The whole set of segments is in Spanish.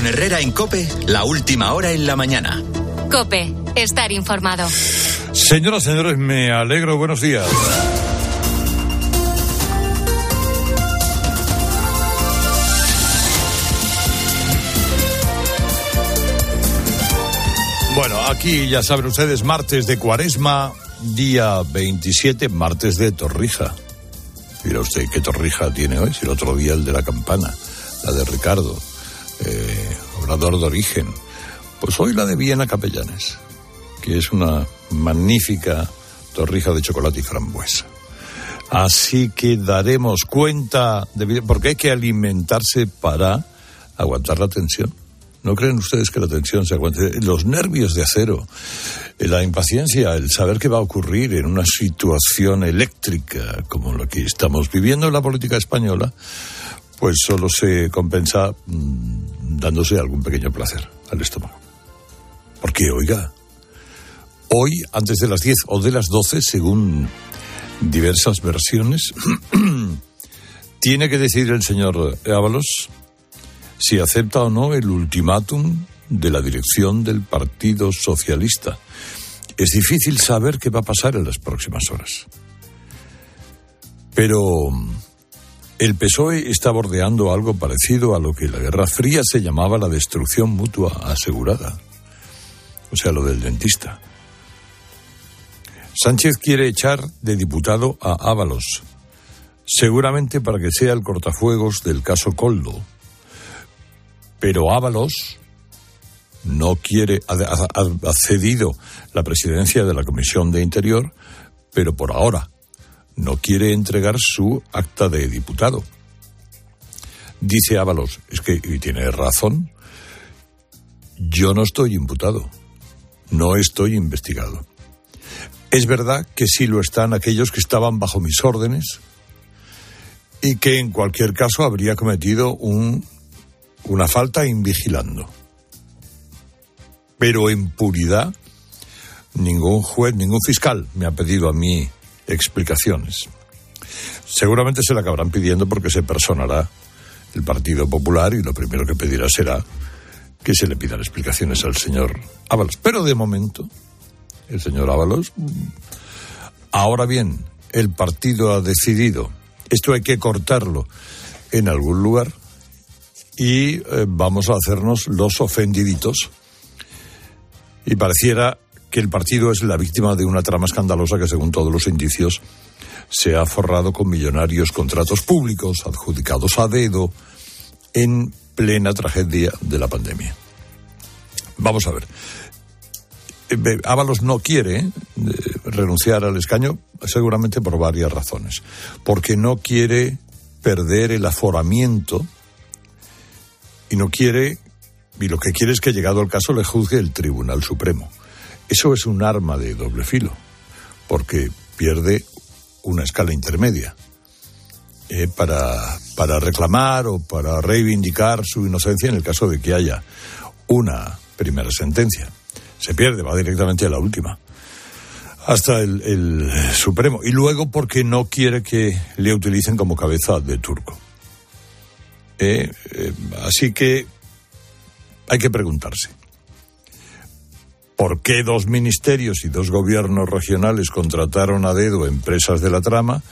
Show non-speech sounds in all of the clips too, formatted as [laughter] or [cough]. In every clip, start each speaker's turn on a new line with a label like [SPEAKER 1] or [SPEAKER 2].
[SPEAKER 1] Con Herrera en Cope, la última hora en la mañana.
[SPEAKER 2] Cope, estar informado.
[SPEAKER 3] Señoras, señores, me alegro. Buenos días. Bueno, aquí ya saben ustedes, martes de cuaresma, día 27, martes de Torrija. Mira usted qué Torrija tiene hoy, si el otro día el de la campana, la de Ricardo, eh, obrador de origen. Pues hoy la de Viena Capellanes, que es una magnífica torrija de chocolate y frambuesa. Así que daremos cuenta, de, porque hay que alimentarse para aguantar la tensión. ¿No creen ustedes que la tensión se aguante? Los nervios de acero, la impaciencia, el saber qué va a ocurrir en una situación eléctrica como la que estamos viviendo en la política española, pues solo se compensa mmm, dándose algún pequeño placer al estómago. Porque, oiga, hoy, antes de las 10 o de las 12, según diversas versiones, [clears throat] tiene que decidir el señor Ábalos si acepta o no el ultimátum de la dirección del Partido Socialista. Es difícil saber qué va a pasar en las próximas horas. Pero el PSOE está bordeando algo parecido a lo que la Guerra Fría se llamaba la destrucción mutua asegurada. O sea, lo del dentista. Sánchez quiere echar de diputado a Ábalos, seguramente para que sea el cortafuegos del caso Coldo. Pero Ábalos no quiere, ha, cedido la presidencia de la Comisión de Interior, pero por ahora no quiere entregar su acta de diputado. Dice Ábalos, es que, tiene razón, yo no estoy imputado, no estoy investigado. Es verdad que sí lo están aquellos que estaban bajo mis órdenes y que en cualquier caso habría cometido un, una falta invigilando. Pero en puridad, ningún juez, ningún fiscal me ha pedido a mí explicaciones. Seguramente se la acabarán pidiendo porque se personará el Partido Popular y lo primero que pedirá será que se le pidan explicaciones al señor Ábalos. Pero de momento, el señor Ábalos. Ahora bien, el partido ha decidido, esto hay que cortarlo en algún lugar y eh, vamos a hacernos los ofendiditos. Y pareciera que el partido es la víctima de una trama escandalosa que, según todos los indicios, se ha forrado con millonarios contratos públicos adjudicados a dedo en plena tragedia de la pandemia. Vamos a ver. Ábalos no quiere eh, renunciar al escaño, seguramente por varias razones. Porque no quiere perder el aforamiento y no quiere, y lo que quiere es que llegado el caso le juzgue el Tribunal Supremo. Eso es un arma de doble filo, porque pierde una escala intermedia eh, para, para reclamar o para reivindicar su inocencia en el caso de que haya una primera sentencia. Se pierde, va directamente a la última hasta el, Supremo. Y luego porque no quiere que le utilicen como cabeza de turco. Eh, eh, así que hay que preguntarse. ¿Por qué dos ministerios y dos gobiernos regionales contrataron a dedo empresas de la trama?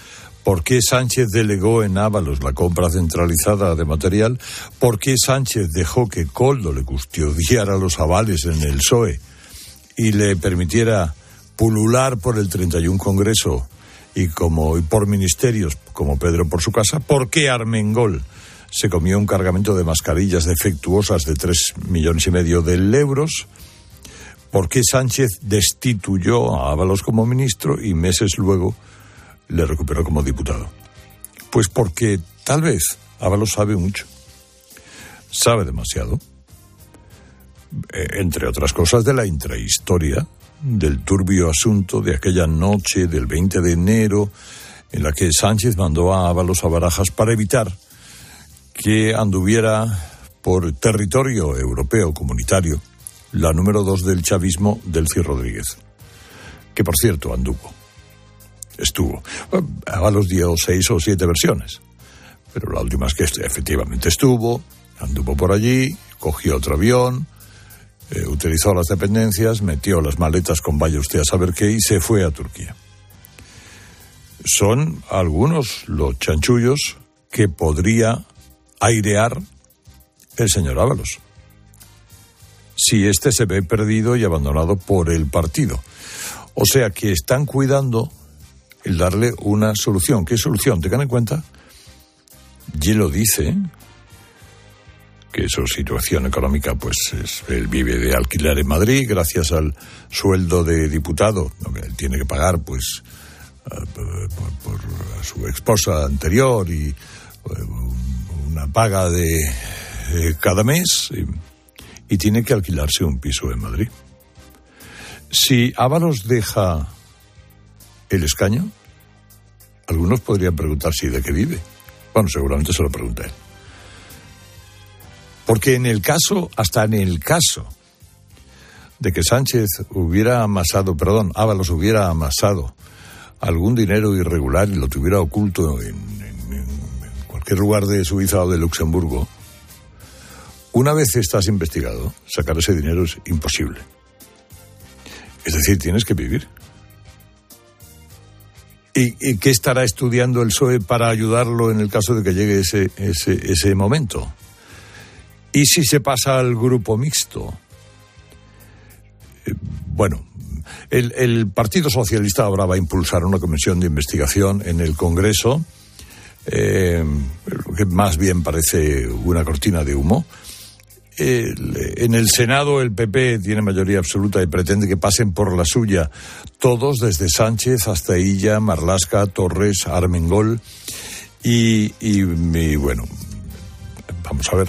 [SPEAKER 3] ¿Por qué Sánchez delegó en Ábalos la compra centralizada de material? ¿Por qué Sánchez dejó que Coldo le custodiara los avales en el PSOE y le permitiera pulular por el 31 Congreso y, como, y por ministerios como Pedro por su casa? ¿Por qué Armengol se comió un cargamento de mascarillas defectuosas de tres millones y medio de euros? ¿Por qué Sánchez destituyó a Ábalos como ministro y meses luego le recuperó como diputado? Pues porque tal vez Ábalos sabe mucho. Sabe demasiado. Entre otras cosas de la intrahistoria del turbio asunto de aquella noche del 20 de enero en la que Sánchez mandó a Ábalos a Barajas para evitar que anduviera por territorio europeo comunitario la número dos del chavismo, Delcy Rodríguez, que por cierto anduvo. Estuvo. A los dio seis o siete versiones, pero la última es que efectivamente estuvo, anduvo por allí, cogió otro avión, eh, utilizó las dependencias, metió las maletas con vaya usted a saber qué y se fue a Turquía. Son algunos los chanchullos que podría airear el señor Ábalos. Si este se ve perdido y abandonado por el partido. O sea que están cuidando el darle una solución. ¿Qué solución? Tengan en cuenta, y lo dice, que su situación económica, pues es, él vive de alquiler en Madrid gracias al sueldo de diputado, que él tiene que pagar, pues, por, su esposa anterior y una paga de, cada mes y tiene que alquilarse un piso en Madrid. Si Ábalos deja el escaño, algunos podrían preguntar si de qué vive. Bueno, seguramente se lo pregunté. Porque en el caso, hasta en el caso de que Sánchez hubiera amasado, perdón, Ábalos hubiera amasado algún dinero irregular y lo tuviera oculto en, cualquier lugar de Suiza o de Luxemburgo, una vez estás investigado, sacar ese dinero es imposible. Es decir, tienes que vivir. ¿Y, qué estará estudiando el PSOE para ayudarlo en el caso de que llegue ese, ese, momento? ¿Y si se pasa al grupo mixto? Eh, bueno, el, el, Partido Socialista ahora va a impulsar una comisión de investigación en el Congreso, eh, que más bien parece una cortina de humo. En el Senado el PP tiene mayoría absoluta y pretende que pasen por la suya todos, desde Sánchez hasta Illa, Marlasca, Torres, Armengol. Y, bueno, vamos a ver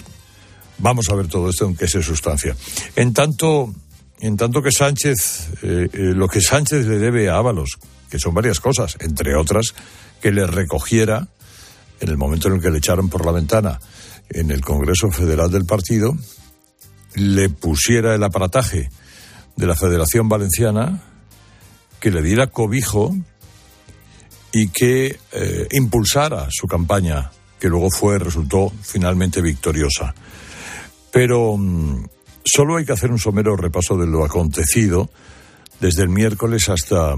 [SPEAKER 3] Vamos a ver todo esto en qué se sustancia. En tanto, en tanto que Sánchez, eh, eh, lo que Sánchez le debe a Ábalos, que son varias cosas, entre otras, que le recogiera en el momento en el que le echaron por la ventana en el Congreso Federal del Partido, le pusiera el aparataje de la Federación Valenciana, que le diera cobijo y que eh, impulsara su campaña, que luego fue, resultó finalmente victoriosa. Pero mm, solo hay que hacer un somero repaso de lo acontecido desde el miércoles hasta,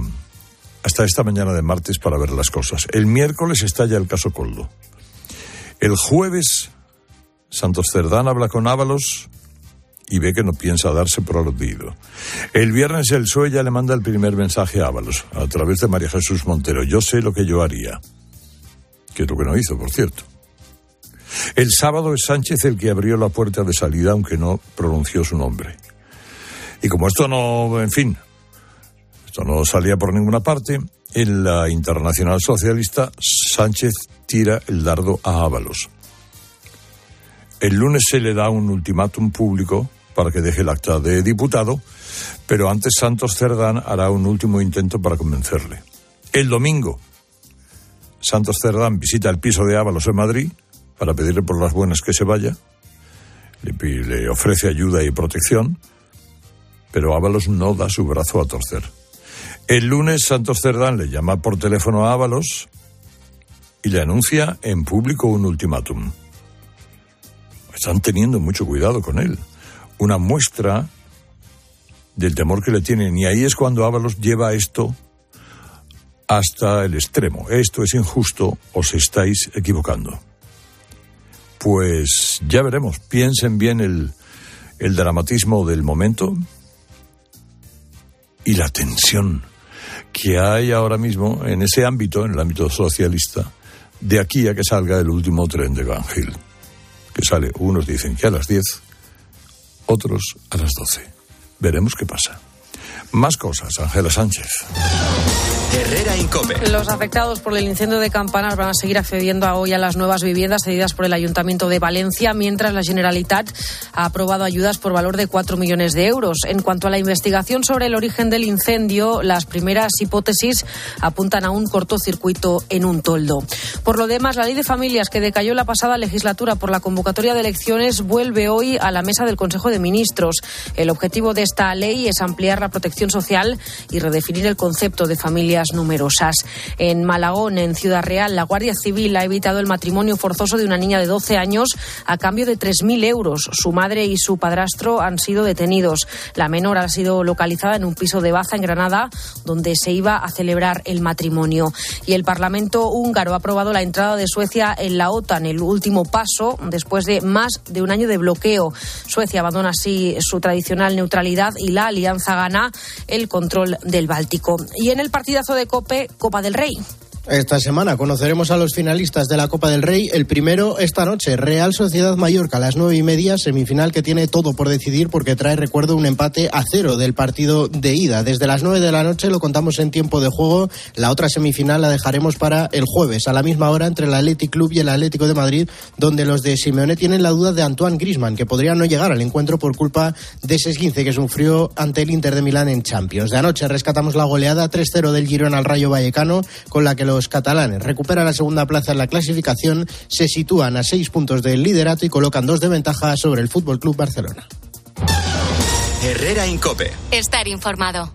[SPEAKER 3] hasta esta mañana de martes para ver las cosas. El miércoles estalla el caso Coldo. El jueves, Santos Cerdán habla con Ábalos y ve que no piensa darse por aludido. El viernes el PSOE ya le manda el primer mensaje a Ábalos, a través de María Jesús Montero. Yo sé lo que yo haría. Que es lo que no hizo, por cierto. El sábado es Sánchez el que abrió la puerta de salida, aunque no pronunció su nombre. Y como esto no, en fin, esto no salía por ninguna parte, en la Internacional Socialista Sánchez tira el dardo a Ábalos. El lunes se le da un ultimátum público para que deje el acta de diputado, pero antes Santos Cerdán hará un último intento para convencerle. El domingo, Santos Cerdán visita el piso de Ábalos en Madrid, para pedirle por las buenas que se vaya, le, ofrece ayuda y protección, pero Ábalos no da su brazo a torcer. El lunes Santos Cerdán le llama por teléfono a Ábalos y le anuncia en público un ultimátum. Están teniendo mucho cuidado con él. Una muestra del temor que le tienen. Y ahí es cuando Ábalos lleva esto hasta el extremo. Esto es injusto, os estáis equivocando. Pues ya veremos. Piensen bien el, el dramatismo del momento y la tensión que hay ahora mismo en ese ámbito, en el ámbito socialista, de aquí a que salga el último tren de Van que sale, unos dicen que a las 10, otros a las 12. Veremos qué pasa. Más cosas, Ángela Sánchez.
[SPEAKER 2] Herrera Incope.
[SPEAKER 4] Los afectados por el incendio de Campanas van a seguir accediendo a hoy a las nuevas viviendas cedidas por el Ayuntamiento de Valencia, mientras la Generalitat ha aprobado ayudas por valor de 4 millones de euros. En cuanto a la investigación sobre el origen del incendio, las primeras hipótesis apuntan a un cortocircuito en un toldo. Por lo demás, la ley de familias que decayó la pasada legislatura por la convocatoria de elecciones vuelve hoy a la mesa del Consejo de Ministros. El objetivo de esta ley es ampliar la protección social y redefinir el concepto de familia familias numerosas. En Malagón, en Ciudad Real, la Guardia Civil ha evitado el matrimonio forzoso de una niña de 12 años a cambio de 3.000 euros. Su madre y su padrastro han sido detenidos. La menor ha sido localizada en un piso de Baza, en Granada, donde se iba a celebrar el matrimonio. Y el Parlamento húngaro ha aprobado la entrada de Suecia en la OTAN, el último paso después de más de un año de bloqueo. Suecia abandona así su tradicional neutralidad y la alianza gana el control del Báltico. Y en el partidazo de Cope, Copa del Rey.
[SPEAKER 5] Esta semana conoceremos a los finalistas de la Copa del Rey. El primero esta noche, Real Sociedad Mallorca, a las nueve y media, semifinal que tiene todo por decidir porque trae, recuerdo, un empate a cero del partido de ida. Desde las nueve de la noche lo contamos en tiempo de juego. La otra semifinal la dejaremos para el jueves, a la misma hora, entre el Athletic Club y el Atlético de Madrid, donde los de Simeone tienen la duda de Antoine Grisman, que podría no llegar al encuentro por culpa de ese esguince que sufrió ante el Inter de Milán en Champions. De anoche rescatamos la goleada 3-0 del Girón al Rayo Vallecano, con la que los catalanes recuperan la segunda plaza en la clasificación, se sitúan a seis puntos del liderato y colocan dos de ventaja sobre el Fútbol Club Barcelona.
[SPEAKER 2] Herrera Incope.
[SPEAKER 6] Estar informado.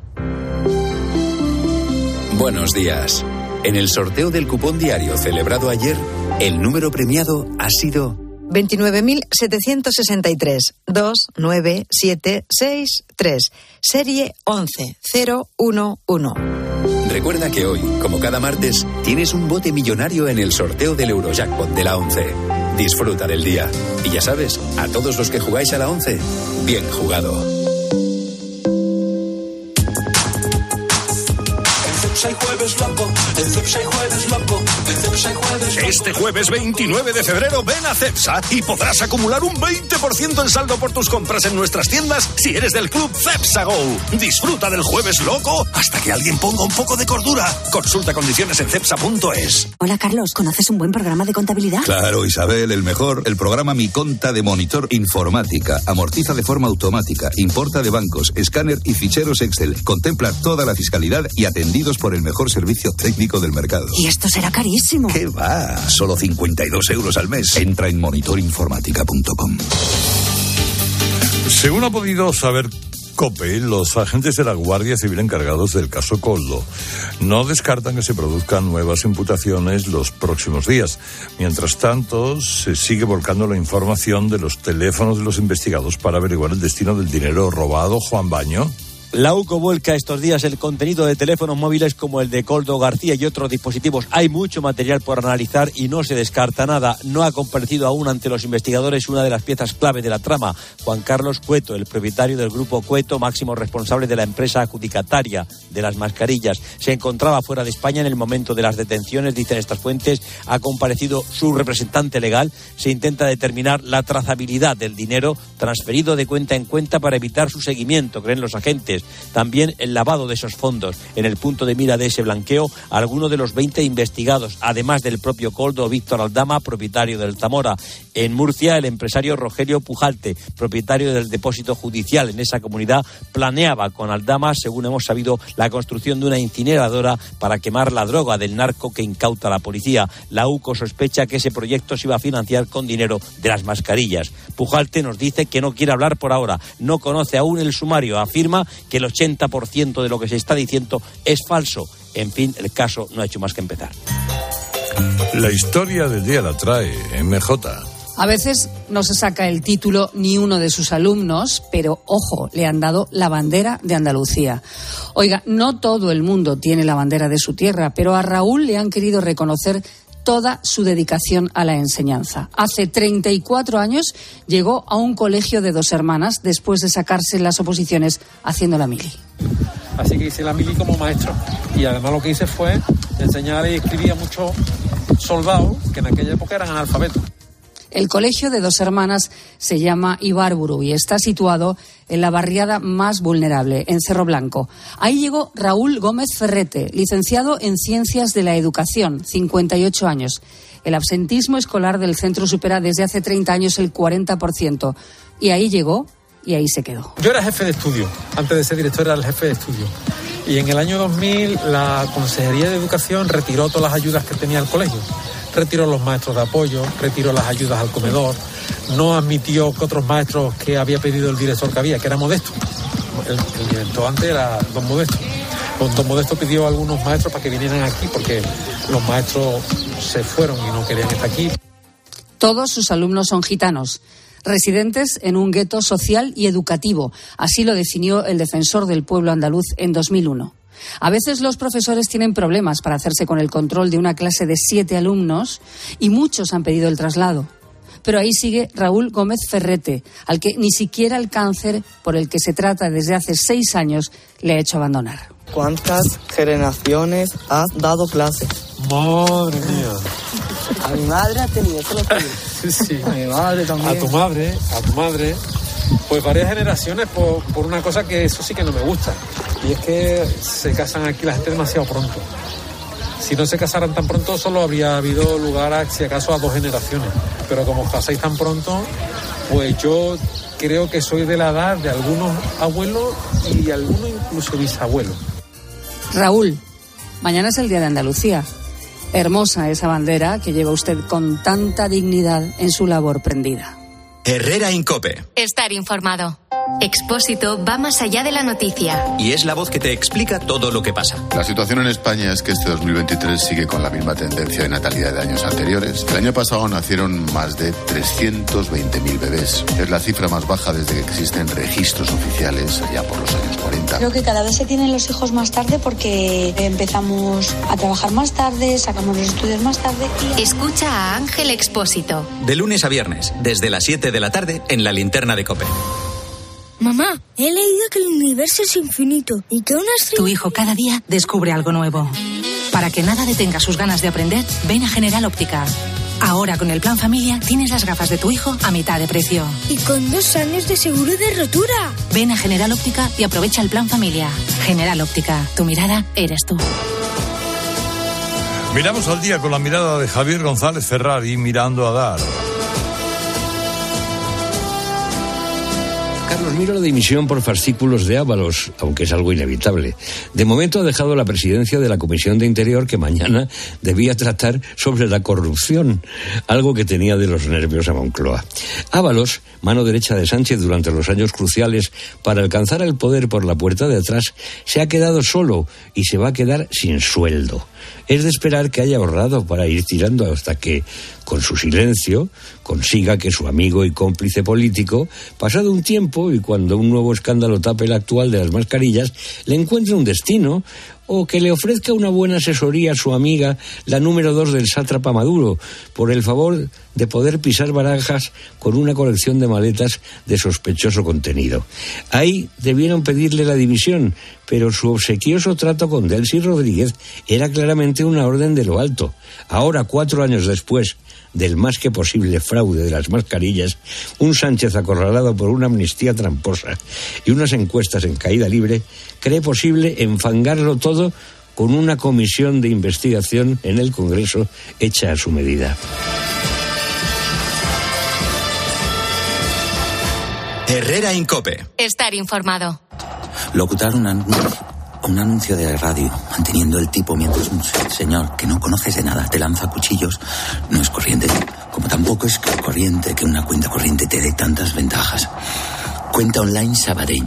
[SPEAKER 2] Buenos días. En el sorteo del cupón diario celebrado ayer, el número premiado ha sido
[SPEAKER 7] 29.763 29763 serie 11011.
[SPEAKER 2] Recuerda que hoy, como cada martes, tienes un bote millonario en el sorteo del Eurojackpot de la 11. Disfruta del día. Y ya sabes, a todos los que jugáis a la 11, bien jugado.
[SPEAKER 8] Este jueves 29 de febrero ven a Cepsa y podrás acumular un 20% en saldo por tus compras en nuestras tiendas si eres del club Cepsa Go. Disfruta del jueves loco hasta que alguien ponga un poco de cordura. Consulta condiciones en cepsa.es.
[SPEAKER 9] Hola Carlos, ¿conoces un buen programa de contabilidad?
[SPEAKER 10] Claro, Isabel, el mejor. El programa Mi Conta de Monitor Informática. Amortiza de forma automática, importa de bancos, escáner y ficheros Excel. Contempla toda la fiscalidad y atendidos por el mejor servicio técnico del mercado.
[SPEAKER 9] Y esto será carísimo.
[SPEAKER 10] ¿Qué va? Solo 52 euros al mes. Entra en monitorinformática.com.
[SPEAKER 3] Según ha podido saber COPE, los agentes de la Guardia Civil encargados del caso Coldo no descartan que se produzcan nuevas imputaciones los próximos días. Mientras tanto, se sigue volcando la información de los teléfonos de los investigados para averiguar el destino del dinero robado. Juan Baño.
[SPEAKER 11] La UCO vuelca estos días el contenido de teléfonos móviles como el de Coldo García y otros dispositivos. Hay mucho material por analizar y no se descarta nada. No ha comparecido aún ante los investigadores una de las piezas clave de la trama, Juan Carlos Cueto, el propietario del grupo Cueto, máximo responsable de la empresa adjudicataria de las mascarillas. Se encontraba fuera de España en el momento de las detenciones, dicen estas fuentes. Ha comparecido su representante legal. Se intenta determinar la trazabilidad del dinero transferido de cuenta en cuenta para evitar su seguimiento, creen los agentes también el lavado de esos fondos. En el punto de mira de ese blanqueo, algunos de los 20 investigados, además del propio Coldo Víctor Aldama, propietario del Zamora. En Murcia, el empresario Rogelio Pujalte, propietario del depósito judicial en esa comunidad, planeaba con Aldama, según hemos sabido, la construcción de una incineradora para quemar la droga del narco que incauta la policía. La UCO sospecha que ese proyecto se iba a financiar con dinero de las mascarillas. Pujalte nos dice que no quiere hablar por ahora, no conoce aún el sumario, afirma que el 80% de lo que se está diciendo es falso. En fin, el caso no ha hecho más que empezar.
[SPEAKER 3] La historia del día la trae MJ.
[SPEAKER 12] A veces no se saca el título ni uno de sus alumnos, pero ojo, le han dado la bandera de Andalucía. Oiga, no todo el mundo tiene la bandera de su tierra, pero a Raúl le han querido reconocer toda su dedicación a la enseñanza. Hace 34 años llegó a un colegio de dos hermanas después de sacarse las oposiciones haciendo la mili.
[SPEAKER 13] Así que hice la mili como maestro y además lo que hice fue enseñar y escribir a muchos soldados que en aquella época eran analfabetos.
[SPEAKER 12] El colegio de dos hermanas se llama Ibarburu y está situado en la barriada más vulnerable, en Cerro Blanco. Ahí llegó Raúl Gómez Ferrete, licenciado en Ciencias de la Educación, 58 años. El absentismo escolar del centro supera desde hace 30 años el 40%. Y ahí llegó y ahí se quedó.
[SPEAKER 13] Yo era jefe de estudio, antes de ser director era el jefe de estudio. Y en el año 2000 la Consejería de Educación retiró todas las ayudas que tenía el colegio retiró los maestros de apoyo, retiró las ayudas al comedor, no admitió que otros maestros que había pedido el director que había, que era Modesto. El, el antes era don Modesto. Don, don Modesto pidió a algunos maestros para que vinieran aquí porque los maestros se fueron y no querían estar aquí.
[SPEAKER 12] Todos sus alumnos son gitanos, residentes en un gueto social y educativo. Así lo definió el defensor del pueblo andaluz en 2001. A veces los profesores tienen problemas para hacerse con el control de una clase de siete alumnos y muchos han pedido el traslado. Pero ahí sigue Raúl Gómez Ferrete, al que ni siquiera el cáncer por el que se trata desde hace seis años le ha hecho abandonar.
[SPEAKER 6] ¿Cuántas generaciones has dado clase?
[SPEAKER 13] Madre mía.
[SPEAKER 6] A mi madre ha tenido, eso lo tengo. [laughs]
[SPEAKER 13] Sí, sí.
[SPEAKER 6] A mi madre también.
[SPEAKER 13] A tu madre, a tu madre. Pues varias generaciones por, una cosa que eso sí que no me gusta. Y es que se casan aquí la gente demasiado pronto. Si no se casaran tan pronto, solo habría habido lugar, a, si acaso, a dos generaciones. Pero como os casáis tan pronto, pues yo creo que soy de la edad de algunos abuelos y algunos incluso bisabuelos.
[SPEAKER 12] Raúl, mañana es el Día de Andalucía. Hermosa esa bandera que lleva usted con tanta dignidad en su labor prendida.
[SPEAKER 1] Herrera Incope.
[SPEAKER 14] Estar informado. Expósito va más allá de la noticia.
[SPEAKER 1] Y es la voz que te explica todo lo que pasa.
[SPEAKER 15] La situación en España es que este 2023 sigue con la misma tendencia de natalidad de años anteriores. El año pasado nacieron más de 320.000 bebés. Es la cifra más baja desde que existen registros oficiales allá por los años 40.
[SPEAKER 16] Creo que cada vez se tienen los hijos más tarde porque empezamos a trabajar más tarde, sacamos los estudios más tarde. Y...
[SPEAKER 14] Escucha a Ángel Expósito.
[SPEAKER 1] De lunes a viernes, desde las 7 de la tarde, en la linterna de Cope.
[SPEAKER 17] Mamá, he leído que el universo es infinito y que una estrella...
[SPEAKER 18] Tu hijo cada día descubre algo nuevo. Para que nada detenga sus ganas de aprender, ven a General Óptica. Ahora con el plan familia tienes las gafas de tu hijo a mitad de precio.
[SPEAKER 17] Y con dos años de seguro de rotura.
[SPEAKER 18] Ven a General Óptica y aprovecha el plan familia. General Óptica, tu mirada eres tú.
[SPEAKER 3] Miramos al día con la mirada de Javier González Ferrari mirando a dar.
[SPEAKER 19] La dimisión por fascículos de Ábalos, aunque es algo inevitable. De momento ha dejado la presidencia de la Comisión de Interior que mañana debía tratar sobre la corrupción, algo que tenía de los nervios a Moncloa. Ábalos, mano derecha de Sánchez durante los años cruciales para alcanzar el poder por la puerta de atrás, se ha quedado solo y se va a quedar sin sueldo. Es de esperar que haya ahorrado para ir tirando hasta que, con su silencio, consiga que su amigo y cómplice político, pasado un tiempo y cuando un nuevo escándalo tape el actual de las mascarillas, le encuentre un destino o que le ofrezca una buena asesoría a su amiga, la número dos del sátrapa Maduro, por el favor de poder pisar barajas con una colección de maletas de sospechoso contenido. Ahí debieron pedirle la dimisión, pero su obsequioso trato con Delcy Rodríguez era claramente una orden de lo alto. Ahora, cuatro años después del más que posible fraude de las mascarillas, un Sánchez acorralado por una amnistía tramposa y unas encuestas en caída libre, cree posible enfangarlo todo con una comisión de investigación en el Congreso hecha a su medida.
[SPEAKER 1] Herrera Incope.
[SPEAKER 14] Estar informado.
[SPEAKER 20] Locutar un anuncio, un anuncio de radio, manteniendo el tipo mientras un señor que no conoces de nada te lanza cuchillos, no es corriente. Como tampoco es corriente que una cuenta corriente te dé tantas ventajas. Cuenta online Sabadell.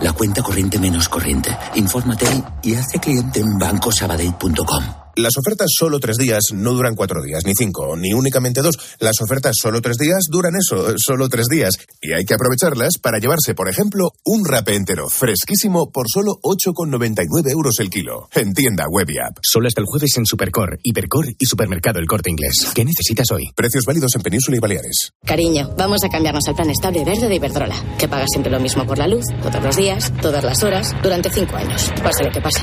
[SPEAKER 20] La cuenta corriente menos corriente. Infórmate y hazte cliente en bancosabadell.com.
[SPEAKER 21] Las ofertas solo tres días no duran cuatro días, ni cinco, ni únicamente dos. Las ofertas solo tres días duran eso, solo tres días. Y hay que aprovecharlas para llevarse, por ejemplo, un rape entero, fresquísimo, por solo 8,99 euros el kilo. En tienda web y app.
[SPEAKER 22] Solo hasta el jueves en Supercor, Hipercor y Supermercado El Corte Inglés. ¿Qué necesitas hoy?
[SPEAKER 21] Precios válidos en Península y Baleares.
[SPEAKER 23] Cariño, vamos a cambiarnos al plan estable verde de Iberdrola, que paga siempre lo mismo por la luz, todos los días, todas las horas, durante cinco años. Pase lo que pase.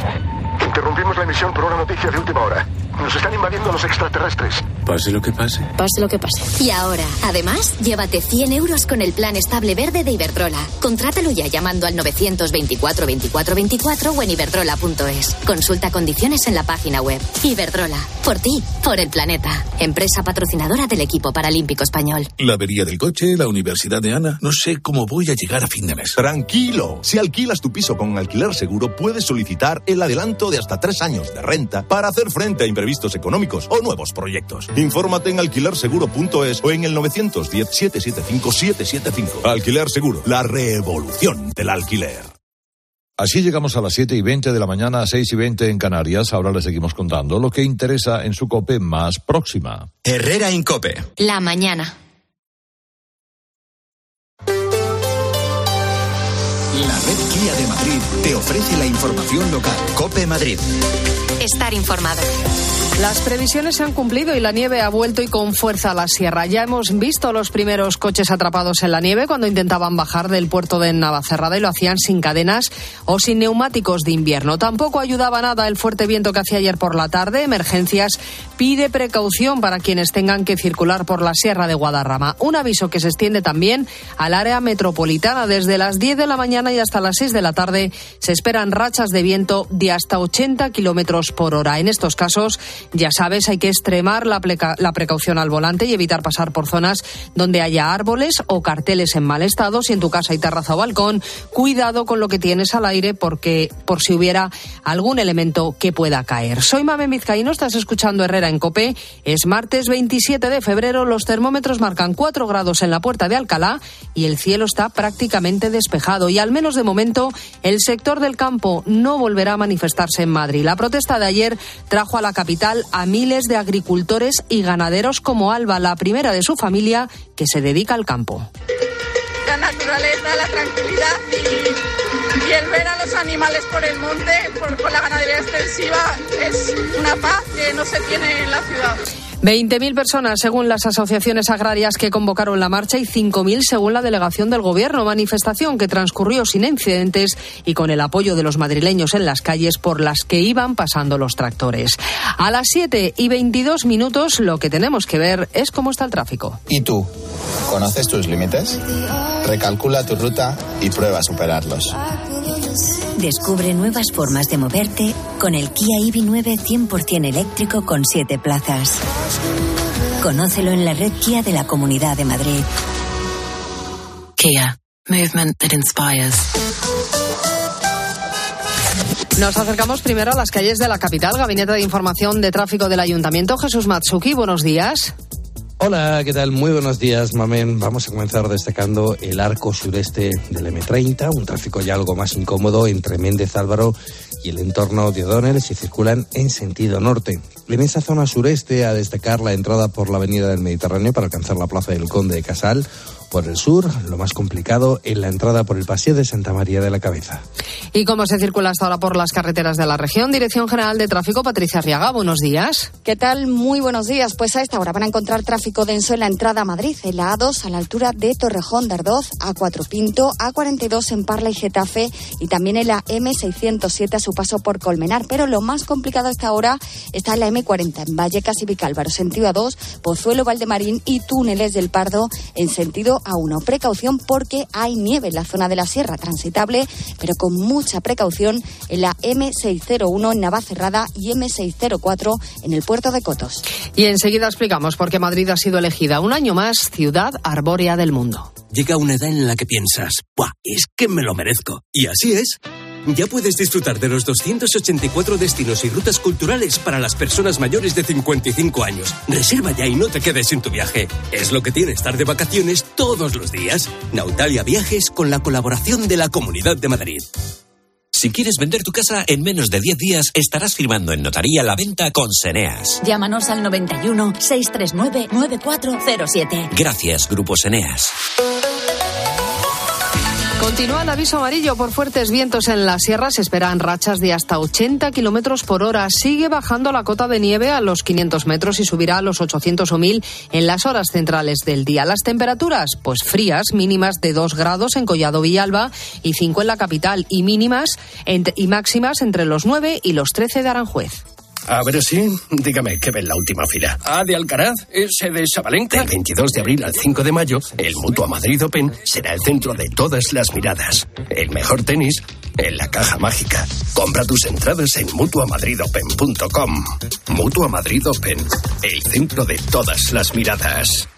[SPEAKER 24] Interrumpimos la emisión por una noticia de última hora. Nos están invadiendo los extraterrestres.
[SPEAKER 20] Pase lo que pase.
[SPEAKER 23] Pase lo que pase.
[SPEAKER 14] Y ahora, además, llévate 100 euros con el plan estable verde de Iberdrola. Contrátalo ya llamando al 924 24 24 o en iberdrola.es. Consulta condiciones en la página web. Iberdrola. Por ti, por el planeta. Empresa patrocinadora del equipo paralímpico español.
[SPEAKER 25] La avería del coche, la universidad de Ana. No sé cómo voy a llegar a fin de mes.
[SPEAKER 26] Tranquilo. Si alquilas tu piso con alquiler seguro, puedes solicitar el adelanto de hasta tres años de renta para hacer frente a imprevistos económicos o nuevos proyectos. Infórmate en alquilerseguro.es o en el 910-775-775. Alquiler Seguro, la revolución del alquiler.
[SPEAKER 3] Así llegamos a las 7 y 20 de la mañana, a 6 y 20 en Canarias. Ahora les seguimos contando lo que interesa en su COPE más próxima.
[SPEAKER 1] Herrera Incope.
[SPEAKER 16] La mañana.
[SPEAKER 2] La red Kia de Madrid te ofrece la información local.
[SPEAKER 1] COPE Madrid.
[SPEAKER 16] Estar informado.
[SPEAKER 27] Las previsiones se han cumplido y la nieve ha vuelto y con fuerza a la sierra. Ya hemos visto los primeros coches atrapados en la nieve cuando intentaban bajar del puerto de Navacerrada y lo hacían sin cadenas o sin neumáticos de invierno. Tampoco ayudaba nada el fuerte viento que hacía ayer por la tarde. Emergencias pide precaución para quienes tengan que circular por la sierra de Guadarrama. Un aviso que se extiende también al área metropolitana. Desde las 10 de la mañana y hasta las 6 de la tarde se esperan rachas de viento de hasta 80 kilómetros por hora. En estos casos, ya sabes, hay que extremar la, precaución al volante y evitar pasar por zonas donde haya árboles o carteles en mal estado. Si en tu casa hay terraza o balcón, cuidado con lo que tienes al aire porque por si hubiera algún elemento que pueda caer. Soy Mame Vizcaíno, estás escuchando Herrera en Copé. Es martes 27 de febrero, los termómetros marcan 4 grados en la puerta de Alcalá y el cielo está prácticamente despejado. Y al menos de momento, el sector del campo no volverá a manifestarse en Madrid. La protesta de ayer trajo a la capital a miles de agricultores y ganaderos como Alba, la primera de su familia que se dedica al campo.
[SPEAKER 28] La naturaleza, la tranquilidad y, el ver a los animales por el monte, por la ganadería extensiva, es una paz que no se tiene en la ciudad.
[SPEAKER 27] 20.000 personas, según las asociaciones agrarias que convocaron la marcha, y 5.000 según la delegación del Gobierno. Manifestación que transcurrió sin incidentes y con el apoyo de los madrileños en las calles por las que iban pasando los tractores. A las 7 y 22 minutos, lo que tenemos que ver es cómo está el tráfico.
[SPEAKER 29] ¿Y tú? ¿Conoces tus límites? Recalcula tu ruta y prueba a superarlos.
[SPEAKER 30] Descubre nuevas formas de moverte con el Kia EV9 100% eléctrico con 7 plazas. Conócelo en la red Kia de la Comunidad de Madrid.
[SPEAKER 31] Kia. Movement that inspires.
[SPEAKER 27] Nos acercamos primero a las calles de la capital. Gabinete de Información de Tráfico del Ayuntamiento. Jesús Matsuki, buenos días.
[SPEAKER 32] Hola, ¿qué tal? Muy buenos días, Mamen. Vamos a comenzar destacando el arco sureste del M30, un tráfico ya algo más incómodo entre Méndez Álvaro y el entorno de O'Donnell si circulan en sentido norte. En esa zona sureste, a destacar la entrada por la avenida del Mediterráneo para alcanzar la plaza del Conde de Casal. Por el sur, lo más complicado en la entrada por el Paseo de Santa María de la Cabeza.
[SPEAKER 27] ¿Y cómo se circula hasta ahora por las carreteras de la región? Dirección General de Tráfico, Patricia Arriaga, buenos días.
[SPEAKER 33] ¿Qué tal? Muy buenos días. Pues a esta hora van a encontrar tráfico denso en la entrada a Madrid, en la A2 a la altura de Torrejón de Ardoz, A4 Pinto, A42 en Parla y Getafe y también en la M607 a su paso por Colmenar. Pero lo más complicado a esta hora está en la M40 en Vallecas y Vicálvaro, sentido A2, Pozuelo, Valdemarín y Túneles del Pardo en sentido A1. Precaución porque hay nieve en la zona de la sierra, transitable, pero con mucha precaución en la M601 en Navacerrada y M604 en el puerto de Cotos.
[SPEAKER 27] Y enseguida explicamos por qué Madrid ha sido elegida un año más ciudad arbórea del mundo.
[SPEAKER 34] Llega una edad en la que piensas, ¡buah! Es que me lo merezco. Y así es. Ya puedes disfrutar de los 284 destinos y rutas culturales para las personas mayores de 55 años. Reserva ya y no te quedes sin tu viaje. Es lo que tiene estar de vacaciones todos los días. Nautalia Viajes con la colaboración de la Comunidad de Madrid.
[SPEAKER 1] Si quieres vender tu casa en menos de 10 días, estarás firmando en notaría la venta con Seneas.
[SPEAKER 35] Llámanos al 91 639 9407.
[SPEAKER 1] Gracias, Grupo Seneas.
[SPEAKER 27] Continúa el aviso amarillo por fuertes vientos en la sierra. Se esperan rachas de hasta 80 kilómetros por hora. Sigue bajando la cota de nieve a los 500 metros y subirá a los 800 o 1000 en las horas centrales del día. Las temperaturas, pues frías, mínimas de 2 grados en Collado Villalba y 5 en la capital y y máximas entre los 9 y los 13 de Aranjuez.
[SPEAKER 36] A ver si, dígame, ¿qué ve en la última fila?
[SPEAKER 34] ¿A de Alcaraz? ¿Ese de Sabalenka?
[SPEAKER 36] Del 22 de abril al 5 de mayo, el Mutua Madrid Open será el centro de todas las miradas. El mejor tenis en la caja mágica. Compra tus entradas en mutuamadridopen.com. Mutua Madrid Open, el centro de todas las miradas.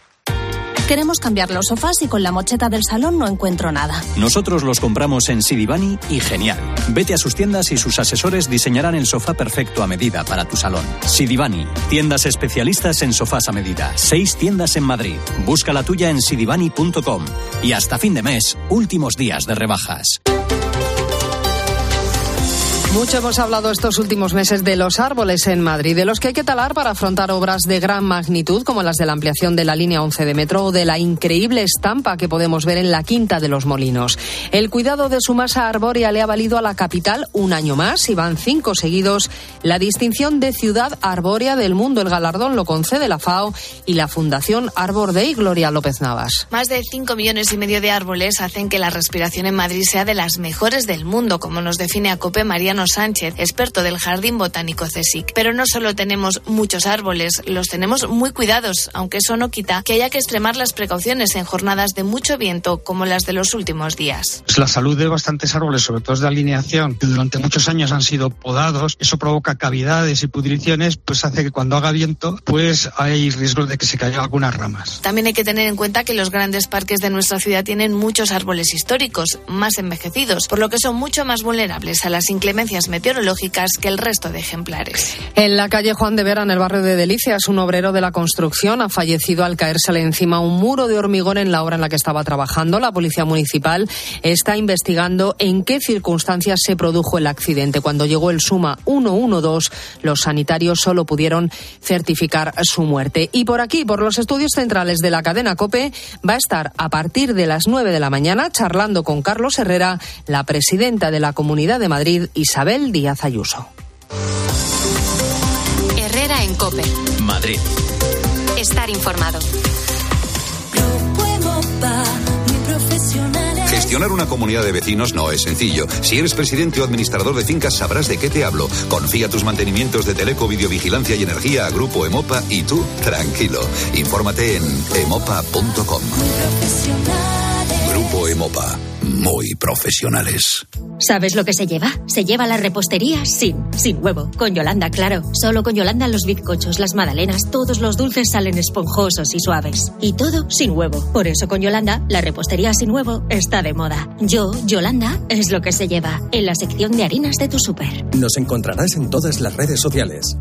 [SPEAKER 18] Queremos cambiar los sofás y con la mocheta del salón no encuentro nada.
[SPEAKER 37] Nosotros los compramos en Sidibani y genial. Vete a sus tiendas y sus asesores diseñarán el sofá perfecto a medida para tu salón. Sidibani, tiendas especialistas en sofás a medida. Seis tiendas en Madrid. Busca la tuya en sidibani.com. Y hasta fin de mes, últimos días de rebajas.
[SPEAKER 27] Mucho hemos hablado estos últimos meses de los árboles en Madrid, de los que hay que talar para afrontar obras de gran magnitud, como las de la ampliación de la línea 11 de metro o de la increíble estampa que podemos ver en la Quinta de los Molinos. El cuidado de su masa arbórea le ha valido a la capital un año más y van cinco seguidos la distinción de ciudad arbórea del mundo. El galardón lo concede la FAO y la Fundación Arbor Day, Gloria López Navas.
[SPEAKER 38] Más de cinco millones y medio de árboles hacen que la respiración en Madrid sea de las mejores del mundo, como nos define a COPE Mariano Sánchez, experto del Jardín Botánico CSIC. Pero no solo tenemos muchos árboles, los tenemos muy cuidados, aunque eso no quita que haya que extremar las precauciones en jornadas de mucho viento como las de los últimos días.
[SPEAKER 39] Pues la salud de bastantes árboles, sobre todo de alineación, que durante muchos años han sido podados, eso provoca cavidades y pudriciones, pues hace que cuando haga viento, pues hay riesgo de que se caigan algunas ramas.
[SPEAKER 38] También hay que tener en cuenta que los grandes parques de nuestra ciudad tienen muchos árboles históricos, más envejecidos, por lo que son mucho más vulnerables a las inclemencias meteorológicas que el resto de ejemplares.
[SPEAKER 27] En la calle Juan de Vera, en el barrio de Delicias, un obrero de la construcción ha fallecido al caérsele encima un muro de hormigón en la obra en la que estaba trabajando. La policía municipal está investigando en qué circunstancias se produjo el accidente. Cuando llegó el Suma 112, los sanitarios solo pudieron certificar su muerte. Y por aquí, por los estudios centrales de la cadena COPE, va a estar a partir de las 9 de la mañana charlando con Carlos Herrera, la presidenta de la Comunidad de Madrid, Isabel Díaz Ayuso.
[SPEAKER 14] Herrera en COPE.
[SPEAKER 40] Madrid.
[SPEAKER 14] Estar informado.
[SPEAKER 41] Gestionar una comunidad de vecinos no es sencillo. Si eres presidente o administrador de fincas sabrás de qué te hablo. Confía tus mantenimientos de teleco, videovigilancia y energía a Grupo Emopa y tú, tranquilo. Infórmate en emopa.com. Grupo Emopa. Muy profesionales.
[SPEAKER 42] ¿Sabes lo que se lleva? Se lleva la repostería sin, sin huevo. Con Yolanda, claro. Solo con Yolanda los bizcochos, las magdalenas, todos los dulces salen esponjosos y suaves. Y todo sin huevo. Por eso con Yolanda, la repostería sin huevo está de moda. Yo, Yolanda, es lo que se lleva. En la sección de harinas de tu súper.
[SPEAKER 43] Nos encontrarás en todas las redes sociales.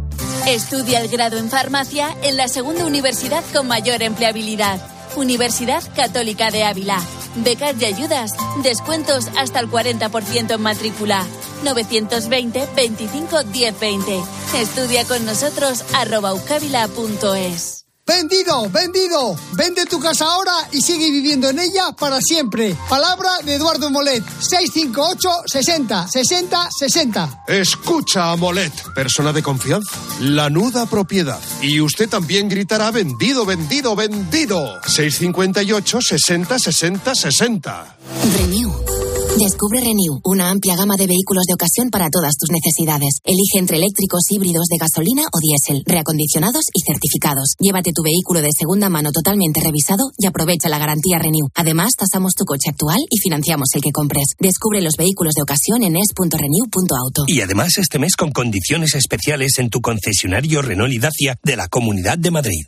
[SPEAKER 44] Estudia el grado en farmacia en la segunda universidad con mayor empleabilidad. Universidad Católica de Ávila. Becas y ayudas. Descuentos hasta el 40% en matrícula. 920 25 10 20. Estudia con nosotros arroba ucavila.es.
[SPEAKER 45] Vendido, vendido. Vende tu casa ahora y sigue viviendo en ella para siempre. Palabra de Eduardo Molet. 658 60 60 60.
[SPEAKER 46] Escucha a Molet, persona de confianza. La nuda propiedad. Y usted también gritará vendido, vendido, vendido. 658 60 60 60.
[SPEAKER 30] Renew. Descubre Renew, una amplia gama de vehículos de ocasión para todas tus necesidades. Elige entre eléctricos, híbridos de gasolina o diésel, reacondicionados y certificados. Llévate tu vehículo de segunda mano totalmente revisado y aprovecha la garantía Renew. Además, tasamos tu coche actual y financiamos el que compres. Descubre los vehículos de ocasión en es.renew.auto.
[SPEAKER 36] Y además este mes con condiciones especiales en tu concesionario Renault y Dacia de la Comunidad de Madrid.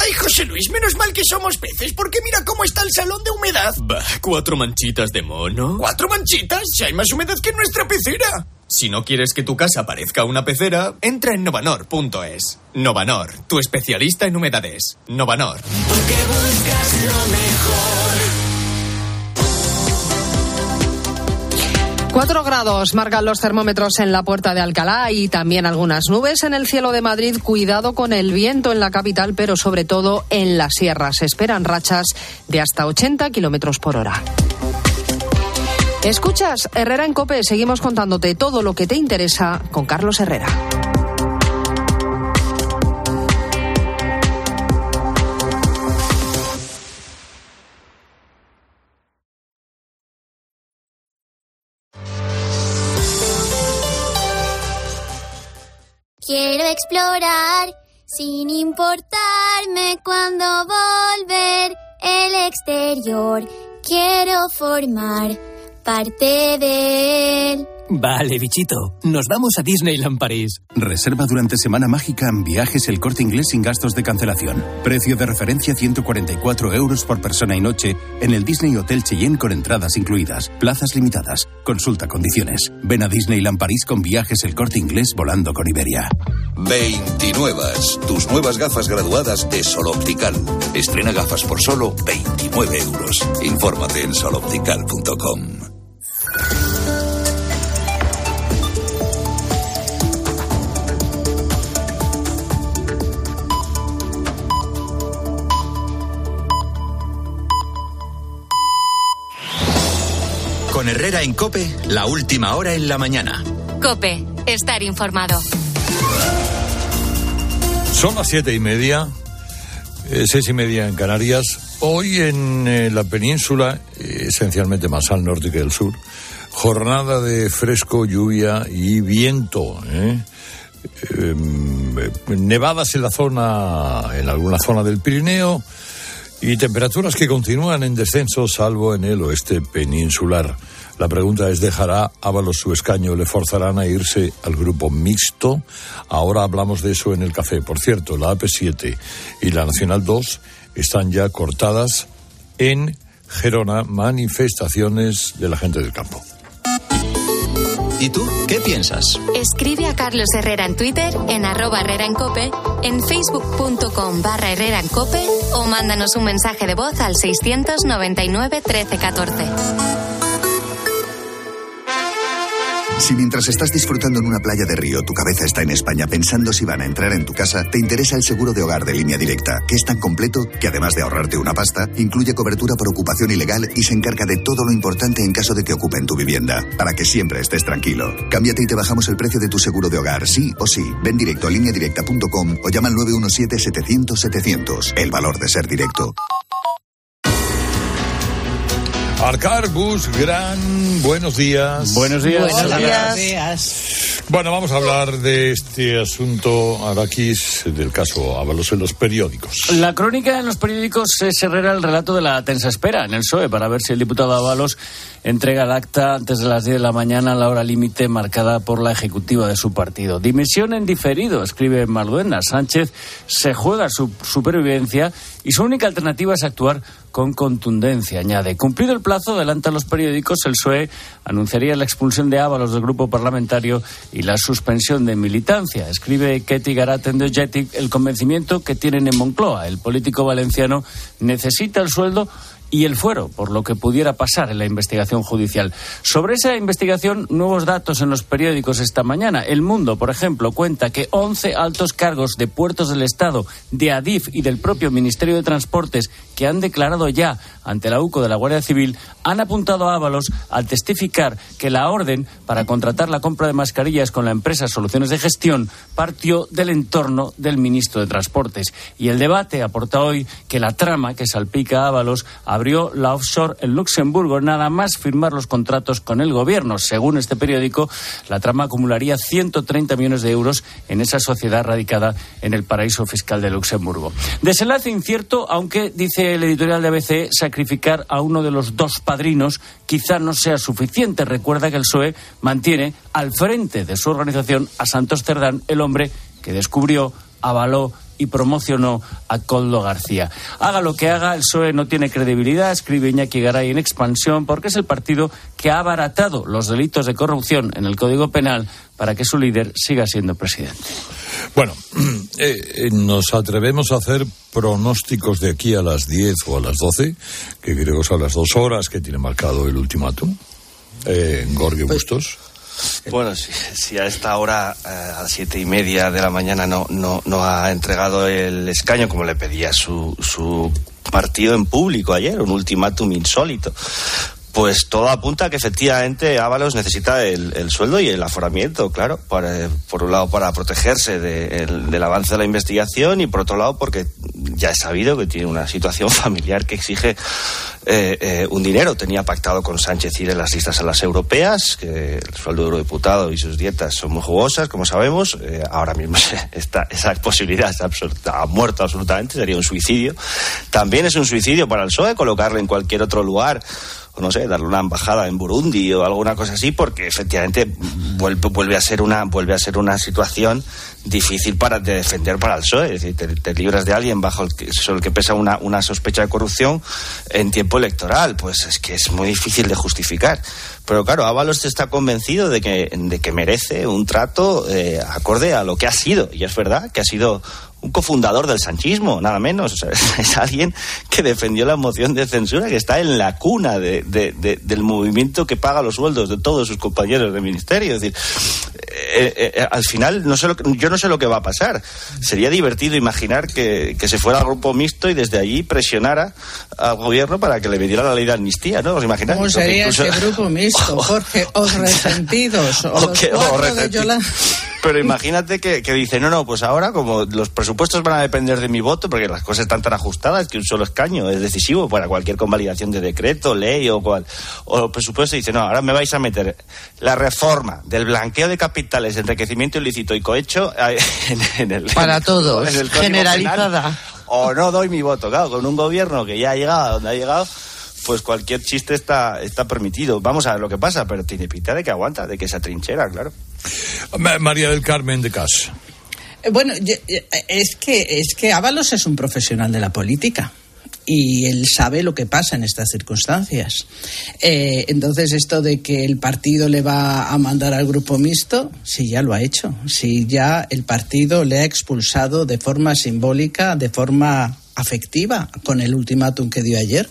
[SPEAKER 47] Ay, José Luis, menos mal que somos peces, porque mira cómo está el salón de humedad.
[SPEAKER 48] Bah, cuatro manchitas de mono.
[SPEAKER 47] ¿Cuatro manchitas? Si hay más humedad que en nuestra pecera.
[SPEAKER 48] Si no quieres que tu casa parezca una pecera, entra en novanor.es. Novanor, tu especialista en humedades. Novanor.
[SPEAKER 49] Porque buscas lo mejor.
[SPEAKER 27] Cuatro grados marcan los termómetros en la puerta de Alcalá y también algunas nubes en el cielo de Madrid. Cuidado con el viento en la capital, pero sobre todo en las sierras. Se esperan rachas de hasta 80 kilómetros por hora. Escuchas Herrera en Cope. Seguimos contándote todo lo que te interesa con Carlos Herrera.
[SPEAKER 50] Explorar sin importarme cuando volver el exterior. Quiero formar parte de él.
[SPEAKER 51] Vale, bichito. Nos vamos a Disneyland París.
[SPEAKER 52] Reserva durante Semana Mágica en viajes el corte inglés sin gastos de cancelación. Precio de referencia 144 euros por persona y noche en el Disney Hotel Cheyenne con entradas incluidas. Plazas limitadas. Consulta condiciones. Ven a Disneyland París con viajes el corte inglés volando con Iberia.
[SPEAKER 41] 29. Tus nuevas gafas graduadas de Sol Optical. Estrena gafas por solo 29 euros. Infórmate en soloptical.com.
[SPEAKER 1] Con Herrera en Cope, la última hora en la mañana.
[SPEAKER 14] Cope, estar informado.
[SPEAKER 3] Son las siete y media, eh, seis y media en Canarias. Hoy en eh, la península, eh, esencialmente más al norte que al sur, jornada de fresco, lluvia y viento. ¿eh? Em, nevadas en la zona, en alguna zona del Pirineo y temperaturas que continúan en descenso, salvo en el oeste peninsular. La pregunta es, ¿dejará Ábalos su escaño? ¿Le forzarán a irse al grupo mixto? Ahora hablamos de eso en el café. Por cierto, la AP7 y la Nacional 2 están ya cortadas en Gerona, manifestaciones de la gente del campo.
[SPEAKER 1] ¿Y tú qué piensas?
[SPEAKER 14] Escribe a Carlos Herrera en Twitter, en arroba Herrera en Cope, en facebook.com barra Herrera en Cope o mándanos un mensaje de voz al 699 1314.
[SPEAKER 41] Si mientras estás disfrutando en una playa de río tu cabeza está en España pensando si van a entrar en tu casa, te interesa el seguro de hogar de línea directa, que es tan completo que además de ahorrarte una pasta, incluye cobertura por ocupación ilegal y se encarga de todo lo importante en caso de que ocupen tu vivienda, para que siempre estés tranquilo. Cámbiate y te bajamos el precio de tu seguro de hogar, sí o sí. Ven directo a lineadirecta.com o llama al 917-700-700. El valor de ser directo.
[SPEAKER 3] Arcar Gus Gran, buenos días.
[SPEAKER 53] Buenos días.
[SPEAKER 3] Buenos días. Bueno, vamos a hablar de este asunto, Araquis, del caso Ábalos en los periódicos.
[SPEAKER 53] La crónica en los periódicos es Herrera el relato de la tensa espera en el PSOE para ver si el diputado Ábalos entrega el acta antes de las 10 de la mañana la hora límite marcada por la ejecutiva de su partido. Dimisión en diferido, escribe Marduenda. Sánchez se juega su supervivencia y su única alternativa es actuar con contundencia. Añade, cumplido el plazo, adelanta los periódicos, el PSOE anunciaría la expulsión de Ábalos del grupo parlamentario y la suspensión de militancia. Escribe Ketty Garaten de Jetic el convencimiento que tienen en Moncloa. El político valenciano necesita el sueldo y el fuero, por lo que pudiera pasar en la investigación judicial. Sobre esa investigación, nuevos datos en los periódicos esta mañana. El Mundo, por ejemplo, cuenta que 11 altos cargos de puertos del Estado, de Adif y del propio Ministerio de Transportes que han declarado ya ante la UCO de la Guardia Civil han apuntado a Ábalos al testificar que la orden para contratar la compra de mascarillas con la empresa Soluciones de Gestión partió del entorno del ministro de Transportes. Y el debate aporta hoy que la trama que salpica a Ábalos abrió la offshore en Luxemburgo nada más firmar los contratos con el gobierno. Según este periódico, la trama acumularía 130 millones de euros en esa sociedad radicada en el paraíso fiscal de Luxemburgo. Desenlace incierto, aunque dice el editorial de ABC, sacrificar a uno de los dos padrinos quizá no sea suficiente. Recuerda que el PSOE mantiene al frente de su organización a Santos Cerdán, el hombre que descubrió, avaló y promocionó a Coldo García. Haga lo que haga, el PSOE no tiene credibilidad, escribe Iñaki Garay en Expansión, porque es el partido que ha abaratado los delitos de corrupción en el Código Penal para que su líder siga siendo presidente.
[SPEAKER 3] Bueno, [clears throat] eh, nos atrevemos a hacer pronósticos de aquí a las 10 o a las 12, que creo que son las dos horas que tiene marcado el ultimátum. Eh, Gorgio Bustos. [laughs]
[SPEAKER 54] Bueno, si, si, a esta hora, eh, a las siete y media de la mañana, no, no, no ha entregado el escaño como le pedía su, su partido en público ayer, un ultimátum insólito. Pues todo apunta a que efectivamente Ábalos necesita el, el sueldo y el aforamiento, claro, para, por un lado para protegerse de, el, del avance de la investigación y por otro lado porque ya es sabido que tiene una situación [laughs] familiar que exige eh, eh, un dinero. Tenía pactado con Sánchez ir en las listas a las europeas, que el sueldo de eurodiputado y sus dietas son muy jugosas, como sabemos. Eh, ahora mismo [laughs] esa posibilidad está absoluta, ha muerto absolutamente, sería un suicidio. También es un suicidio para el PSOE colocarle en cualquier otro lugar no sé, darle una embajada en Burundi o alguna cosa así, porque efectivamente vuelve, a ser una vuelve a ser una situación difícil para de defender para el PSOE. Es decir, te, te libras de alguien bajo el que, sobre el que pesa una, una sospecha de corrupción en tiempo electoral. Pues es que es muy difícil de justificar. Pero claro, Ábalos está convencido de que, de que merece un trato eh, acorde a lo que ha sido. Y es verdad que ha sido un cofundador del sanchismo, nada menos. O sea, [laughs] es alguien que defendió la moción de censura, que está en la cuna de, de, de, del movimiento que paga los sueldos de todos sus compañeros de ministerio. Es decir, eh, eh, al final no sé lo que- yo no sé lo que va a pasar. Sería divertido imaginar que, que se fuera al grupo mixto y desde allí presionara al gobierno para que le diera la ley de amnistía, ¿no? ¿Os imagináis?
[SPEAKER 55] ¿Cómo sería
[SPEAKER 54] incluso-
[SPEAKER 55] ese grupo mixto, [laughs] Jorge? Os resentidos, [laughs] o
[SPEAKER 54] que- resentidos. Pero imagínate que, que dice, no, no, pues ahora como los presupuestos van a depender de mi voto, porque las cosas están tan ajustadas que un solo escaño es decisivo para cualquier convalidación de decreto, ley o cual. O presupuesto dice, no, ahora me vais a meter la reforma del blanqueo de capitales, enriquecimiento ilícito y cohecho [laughs] en, en el...
[SPEAKER 56] Para todos,
[SPEAKER 54] en el
[SPEAKER 56] generalizada.
[SPEAKER 54] Penal, o no doy mi voto, claro, con un gobierno que ya ha llegado a donde ha llegado. Pues cualquier chiste está, está permitido. Vamos a ver lo que pasa, pero tiene pinta de que aguanta, de que se atrinchera, claro.
[SPEAKER 57] Ma- María del Carmen de Cas.
[SPEAKER 55] Eh, Bueno, yo- eh, es que, es que Ábalos es un profesional de la política y él sabe lo que pasa en estas circunstancias. Eh, entonces, esto de que el partido le va a mandar al grupo mixto, sí, ya lo ha hecho. Sí, ya el partido le ha expulsado de forma simbólica, de forma afectiva con el ultimátum que dio ayer.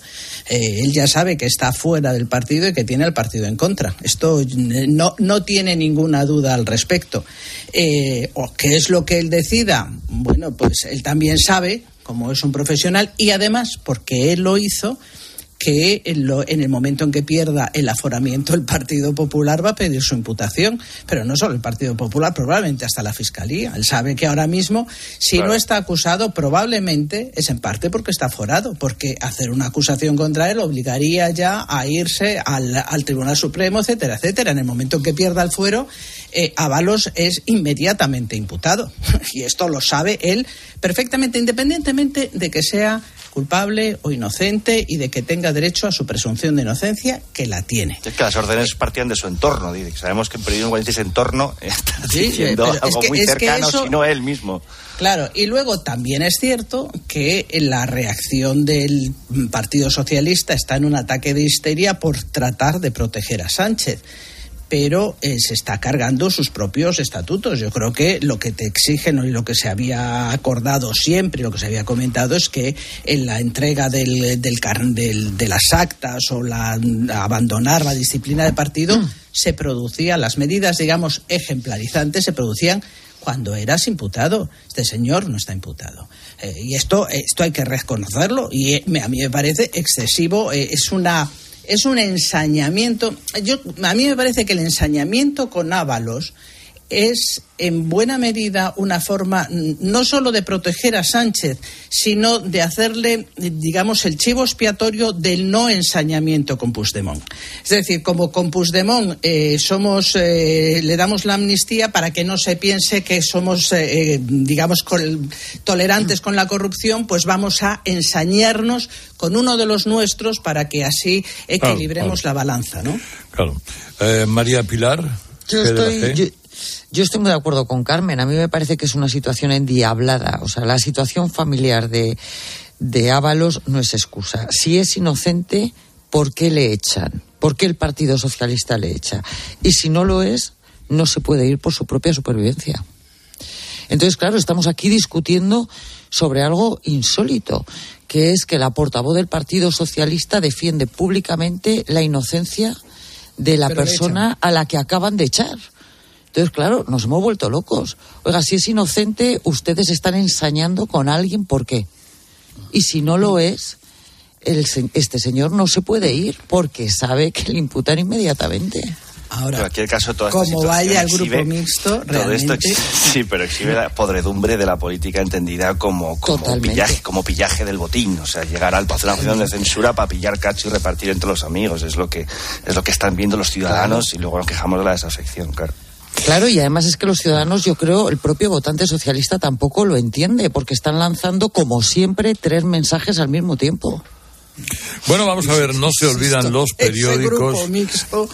[SPEAKER 55] Eh, él ya sabe que está fuera del partido y que tiene al partido en contra. Esto eh, no, no tiene ninguna duda al respecto. Eh, ¿Qué es lo que él decida? Bueno, pues él también sabe, como es un profesional, y además, porque él lo hizo, que en, lo- en el momento en que pierda el aforamiento el Partido Popular va a pedir su imputación, pero no solo el Partido Popular, probablemente hasta la Fiscalía. Él sabe que ahora mismo, si no está acusado, probablemente es en parte porque está aforado, porque hacer una acusación contra él obligaría ya a irse al, al Tribunal Supremo, etcétera, etcétera. En el momento en que pierda el fuero, eh, Ábalos es inmediatamente imputado. [laughs] Y esto lo sabe él perfectamente, independientemente de que sea culpable o inocente y de que tenga derecho a su presunción de inocencia, que la tiene.
[SPEAKER 54] Es que las órdenes partían de su entorno. Sabemos que el periodismo cuando entorno [laughs] está
[SPEAKER 55] Sí,
[SPEAKER 54] diciendo
[SPEAKER 55] es
[SPEAKER 54] algo
[SPEAKER 55] que-
[SPEAKER 54] muy cercano,
[SPEAKER 55] eso-
[SPEAKER 54] si no él mismo.
[SPEAKER 55] Claro, y luego también es cierto que la reacción del Partido Socialista está en un ataque de histeria por tratar de proteger a Sánchez. Pero eh, se está cargando sus propios estatutos. Yo creo que lo que te exigen y lo que se había acordado siempre, lo que se había comentado es que en la entrega del, del del- de las actas o la abandonar la disciplina de partido se producían las medidas, digamos, ejemplarizantes se producían cuando eras imputado. Este señor no está imputado. Eh, y esto, esto hay que reconocerlo y eh, me- a mí me parece excesivo. eh, es una es un ensañamiento. Yo, a mí me parece que el ensañamiento con Ábalos es en buena medida una forma mm, no solo de proteger a Sánchez, sino de hacerle, digamos, el chivo expiatorio del no ensañamiento con Puigdemont. Es decir, como con Puigdemont eh, somos, eh, le damos la amnistía para que no se piense que somos, eh, digamos, col- tolerantes con la corrupción, pues vamos a ensañarnos con uno de los nuestros para que así equilibremos la balanza, ¿no?
[SPEAKER 57] Claro. Eh, María Pilar.
[SPEAKER 56] Yo estoy, yo, yo estoy muy de acuerdo con Carmen. A mí me parece que es una situación endiablada. O sea, la situación familiar de, de Ábalos no es excusa. Si es inocente, ¿por qué le echan? ¿Por qué el Partido Socialista le echa? Y si no lo es, no se puede ir por su propia supervivencia. Entonces, claro, estamos aquí discutiendo sobre algo insólito, que es que la portavoz del Partido Socialista defiende públicamente la inocencia de la
[SPEAKER 55] Pero
[SPEAKER 56] persona a la que acaban de echar. Entonces, claro, nos hemos vuelto locos. Oiga, si es inocente, ustedes están ensañando con alguien, ¿por qué? Y si no lo es, el se- este señor no se puede ir porque sabe que le imputan inmediatamente.
[SPEAKER 54] en cualquier caso, toda
[SPEAKER 55] Como vaya el
[SPEAKER 54] exhibe-
[SPEAKER 55] grupo mixto,
[SPEAKER 54] todo esto sí, pero exhibe la podredumbre de la política entendida como, como,
[SPEAKER 56] Totalmente.
[SPEAKER 54] pillaje, como pillaje del botín. O sea, llegar al hacer una moción de censura para pillar cacho y repartir entre los amigos. Es lo que, es lo que están viendo los ciudadanos y luego nos quejamos de la desafección, claro.
[SPEAKER 56] Claro, y además es que los ciudadanos, yo creo, el propio votante socialista tampoco lo entiende, porque están lanzando, como siempre, tres mensajes al mismo tiempo.
[SPEAKER 57] Bueno, vamos a ver, no se olvidan los periódicos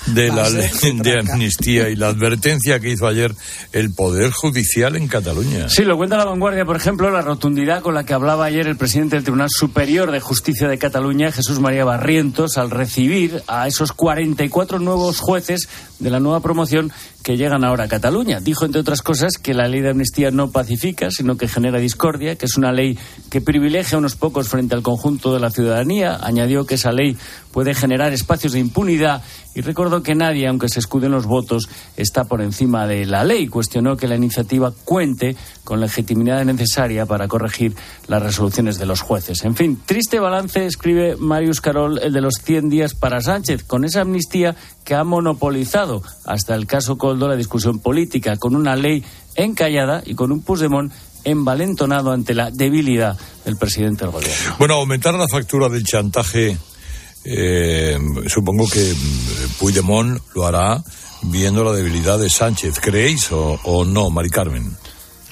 [SPEAKER 57] de la ley [laughs] de amnistía y la advertencia que hizo ayer el Poder Judicial en Cataluña.
[SPEAKER 53] Sí, lo cuenta la vanguardia, por ejemplo, la rotundidad con la que hablaba ayer el presidente del Tribunal Superior de Justicia de Cataluña, Jesús María Barrientos, al recibir a esos 44 nuevos jueces de la nueva promoción que llegan ahora a Cataluña. Dijo, entre otras cosas, que la ley de amnistía no pacifica, sino que genera discordia, que es una ley que privilegia a unos pocos frente al conjunto de la ciudadanía. Añadió que esa ley puede generar espacios de impunidad y recordó que nadie, aunque se escuden los votos, está por encima de la ley. Cuestionó que la iniciativa cuente con la legitimidad necesaria para corregir las resoluciones de los jueces. En fin, triste balance, escribe Marius Carol, el de los 100 días para Sánchez, con esa amnistía que ha monopolizado hasta el caso Coldo la discusión política, con una ley encallada y con un Puigdemont envalentonado ante la debilidad del presidente del gobierno.
[SPEAKER 57] Bueno, aumentar la factura del chantaje eh, supongo que mm, Puigdemont lo hará viendo la debilidad de Sánchez. ¿Creéis o, no, Mari Carmen?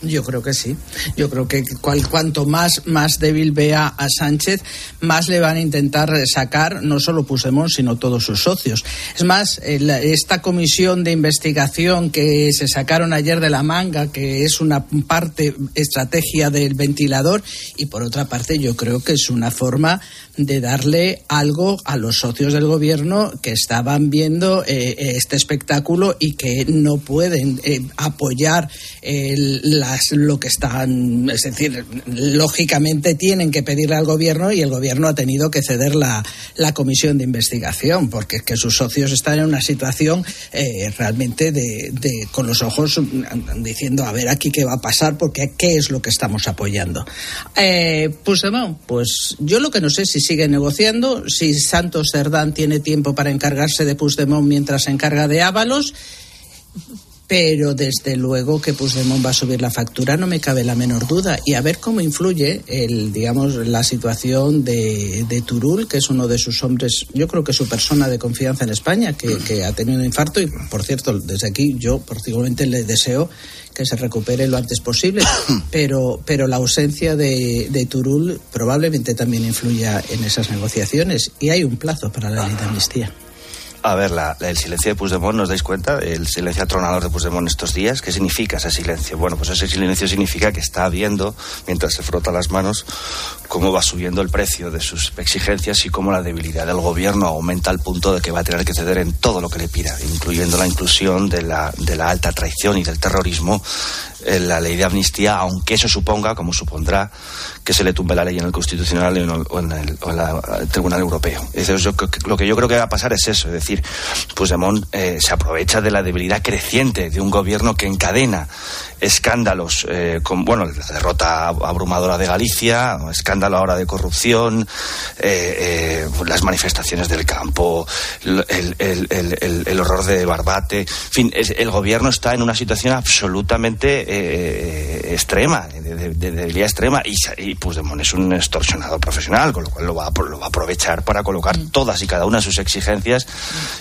[SPEAKER 55] Yo creo que sí. Yo creo que cual, cuanto más, más débil vea a Sánchez, más le van a intentar sacar no solo Puigdemont, sino todos sus socios. Es más, esta comisión de investigación que se sacaron ayer de la manga, que es una parte estrategia del ventilador, y por otra parte yo creo que es una forma de darle algo a los socios del gobierno que estaban viendo eh, este espectáculo y que no pueden eh, apoyar las, lo que están, es decir, lógicamente tienen que pedirle al gobierno y el gobierno ha tenido que ceder la, la comisión de investigación porque es que sus socios están en una situación eh, realmente de, con los ojos diciendo a ver aquí qué va a pasar porque qué es lo que estamos apoyando. pues, pues yo lo que no sé si sigue negociando, si Santos Cerdán tiene tiempo para encargarse de Puigdemont mientras se encarga de Ábalos, pero desde luego que Puigdemont va a subir la factura, no me cabe la menor duda. Y a ver cómo influye el, digamos, la situación de, de Turul, que es uno de sus hombres, yo creo que su persona de confianza en España, que, ha tenido un infarto. Y, por cierto, desde aquí yo particularmente le deseo que se recupere lo antes posible, [coughs] pero, pero la ausencia de, de Turul probablemente también influya en esas negociaciones y hay un plazo para la ley de amnistía.
[SPEAKER 54] A ver, la, el silencio de Puigdemont, ¿nos dais cuenta? El silencio atronador de Puigdemont estos días, ¿qué significa ese silencio? Bueno, pues ese silencio significa que está viendo, mientras se frota las manos, cómo va subiendo el precio de sus exigencias y cómo la debilidad del gobierno aumenta al punto de que va a tener que ceder en todo lo que le pida, incluyendo la inclusión de la, de la alta traición y del terrorismo la ley de amnistía, aunque eso suponga, como supondrá, que se le tumbe la ley en el Constitucional o en el, o en el Tribunal Europeo. Eso, yo, lo que yo creo que va a pasar es eso, es decir, Puigdemont eh, se aprovecha de la debilidad creciente de un gobierno que encadena escándalos, eh, bueno, la derrota abrumadora de Galicia, escándalo ahora de corrupción, eh, eh, las manifestaciones del campo, el, horror de Barbate, en fin, es, el gobierno está en una situación absolutamente eh, extrema, de, de, de, debilidad extrema, y, y Puigdemont es un extorsionador profesional, con lo cual lo va, a, lo va a aprovechar para colocar mm. todas y cada una de sus exigencias,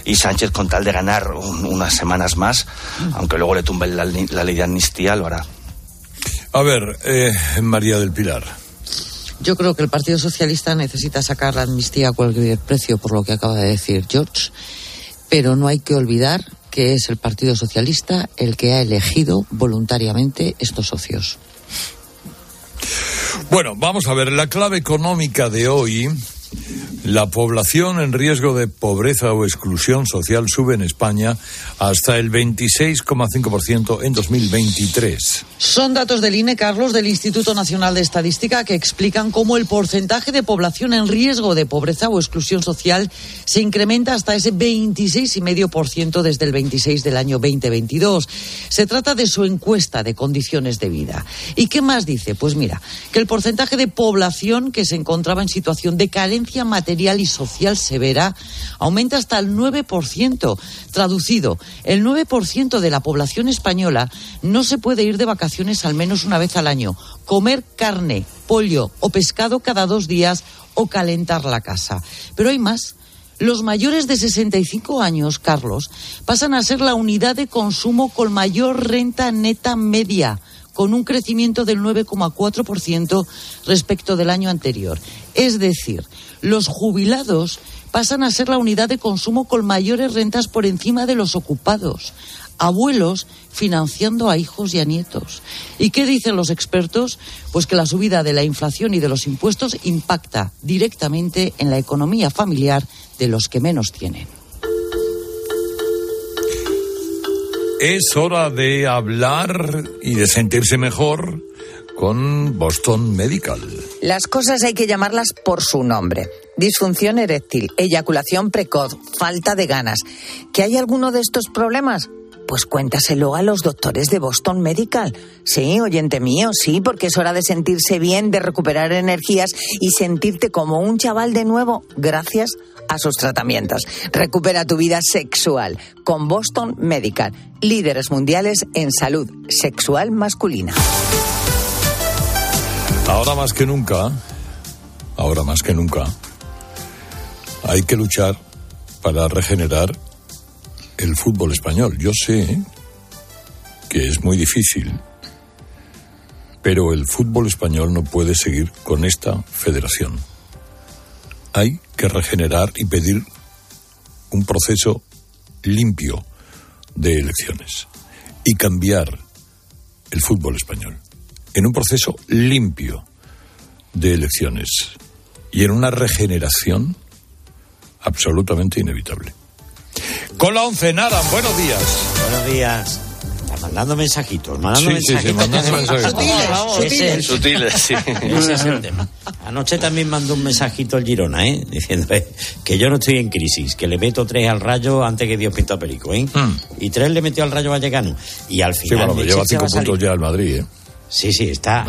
[SPEAKER 54] y Sánchez con tal de ganar un, unas semanas más, mm. aunque luego le tumbe la, la ley de amnistía, lo hará.
[SPEAKER 57] A ver, eh, María del Pilar.
[SPEAKER 56] Yo creo que el Partido Socialista necesita sacar la amnistía a cualquier precio, por lo que acaba de decir George, pero no hay que olvidar que es el Partido Socialista el que ha elegido voluntariamente estos socios.
[SPEAKER 57] Bueno, vamos a ver, la clave económica de hoy la población en riesgo de pobreza o exclusión social sube en España hasta el 26,5% en 2023.
[SPEAKER 56] Son datos del INE, Carlos, del Instituto Nacional de Estadística, que explican cómo el porcentaje de población en riesgo de pobreza o exclusión social se incrementa hasta ese 26,5% desde el 26 del año 2022. Se trata de su encuesta de condiciones de vida. ¿Y qué más dice? Pues mira, que el porcentaje de población que se encontraba en situación de carencia material y social severa aumenta hasta el 9%. Traducido, el 9% de la población española no se puede ir de vacaciones al menos una vez al año, comer carne, pollo o pescado cada dos días o calentar la casa. Pero hay más. Los mayores de 65 años, Carlos, pasan a ser la unidad de consumo con mayor renta neta media con un crecimiento del 9,4% respecto del año anterior. Es decir, los jubilados pasan a ser la unidad de consumo con mayores rentas por encima de los ocupados. Abuelos financiando a hijos y a nietos. ¿Y qué dicen los expertos? Pues que la subida de la inflación y de los impuestos impacta directamente en la economía familiar de los que menos tienen.
[SPEAKER 57] Es hora de hablar y de sentirse mejor con Boston Medical.
[SPEAKER 58] Las cosas hay que llamarlas por su nombre.
[SPEAKER 7] disfunción eréctil, eyaculación precoz, falta de ganas. ¿Que hay alguno de estos problemas? Pues cuéntaselo a los doctores de Boston Medical. Sí, oyente mío, sí, porque es hora de sentirse bien, de recuperar energías y sentirte como un chaval de nuevo gracias sus tratamientos. Recupera tu vida sexual con Boston Medical, líderes mundiales en salud sexual masculina.
[SPEAKER 3] Ahora más que nunca, ahora más que nunca, hay que luchar para regenerar el fútbol español. Yo sé que es muy difícil, pero el fútbol español no puede seguir con esta federación. Hay que regenerar y pedir un proceso limpio de elecciones y cambiar el fútbol español en un proceso limpio de elecciones y en una regeneración absolutamente inevitable. Con la once, buenos días.
[SPEAKER 59] Buenos días. Mandando mensajitos, mandando
[SPEAKER 3] Sí, sí, sí,
[SPEAKER 59] mensajitos.
[SPEAKER 3] mandando mensajitos.
[SPEAKER 59] Vamos, ese es-
[SPEAKER 54] Sutiles, sí.
[SPEAKER 59] Ese es el tema. Anoche también mandó un mensajito el Girona, ¿eh? Diciendo eh, que yo no estoy en crisis, que le meto tres al rayo antes que Dios pinta perico, ¿eh? Y tres le metió al rayo Vallecano. Y al
[SPEAKER 3] Hmm. Sí,
[SPEAKER 59] final.
[SPEAKER 3] bueno, que
[SPEAKER 59] el
[SPEAKER 3] lleva cinco puntos ya el Madrid, ¿eh?
[SPEAKER 59] Sí, sí, está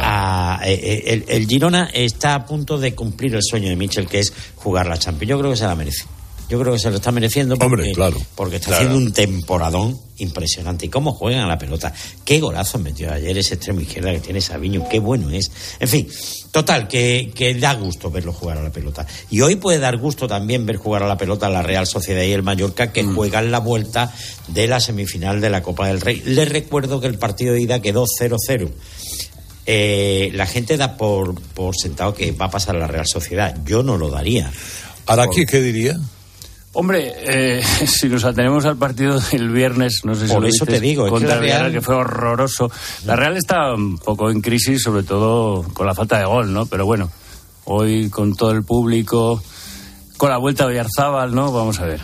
[SPEAKER 59] a- eh, eh, el, el Girona está a punto de cumplir el sueño de Michel, que es jugar la Champions. Yo creo que se la merece. Yo creo que se lo está mereciendo porque,
[SPEAKER 3] Hombre, claro,
[SPEAKER 59] porque está
[SPEAKER 3] claro.
[SPEAKER 59] haciendo un temporadón impresionante. ¿Y cómo juegan a la pelota? Qué golazo metió ayer ese extremo izquierda que tiene Sabiño, qué bueno es. En fin, total, que, que da gusto verlo jugar a la pelota. Y hoy puede dar gusto también ver jugar a la pelota la Real Sociedad y el Mallorca, que juegan la vuelta de la semifinal de la Copa del Rey. Les recuerdo que el partido de ida quedó 0-0. Eh, la gente da por, por sentado que va a pasar la Real Sociedad. Yo no lo daría.
[SPEAKER 3] ¿Araki qué diría?
[SPEAKER 53] Hombre, eh, [laughs] si nos atenemos al partido del viernes, no sé si
[SPEAKER 59] Por
[SPEAKER 53] lo
[SPEAKER 59] eso te digo, es que
[SPEAKER 53] contra
[SPEAKER 59] la
[SPEAKER 53] el Villarreal,
[SPEAKER 59] Real-
[SPEAKER 53] que fue horroroso. La Real está un poco en crisis, sobre todo con la falta de gol, ¿no? Pero bueno, hoy con todo el público, con la vuelta de Oyarzábal, ¿no? Vamos a ver.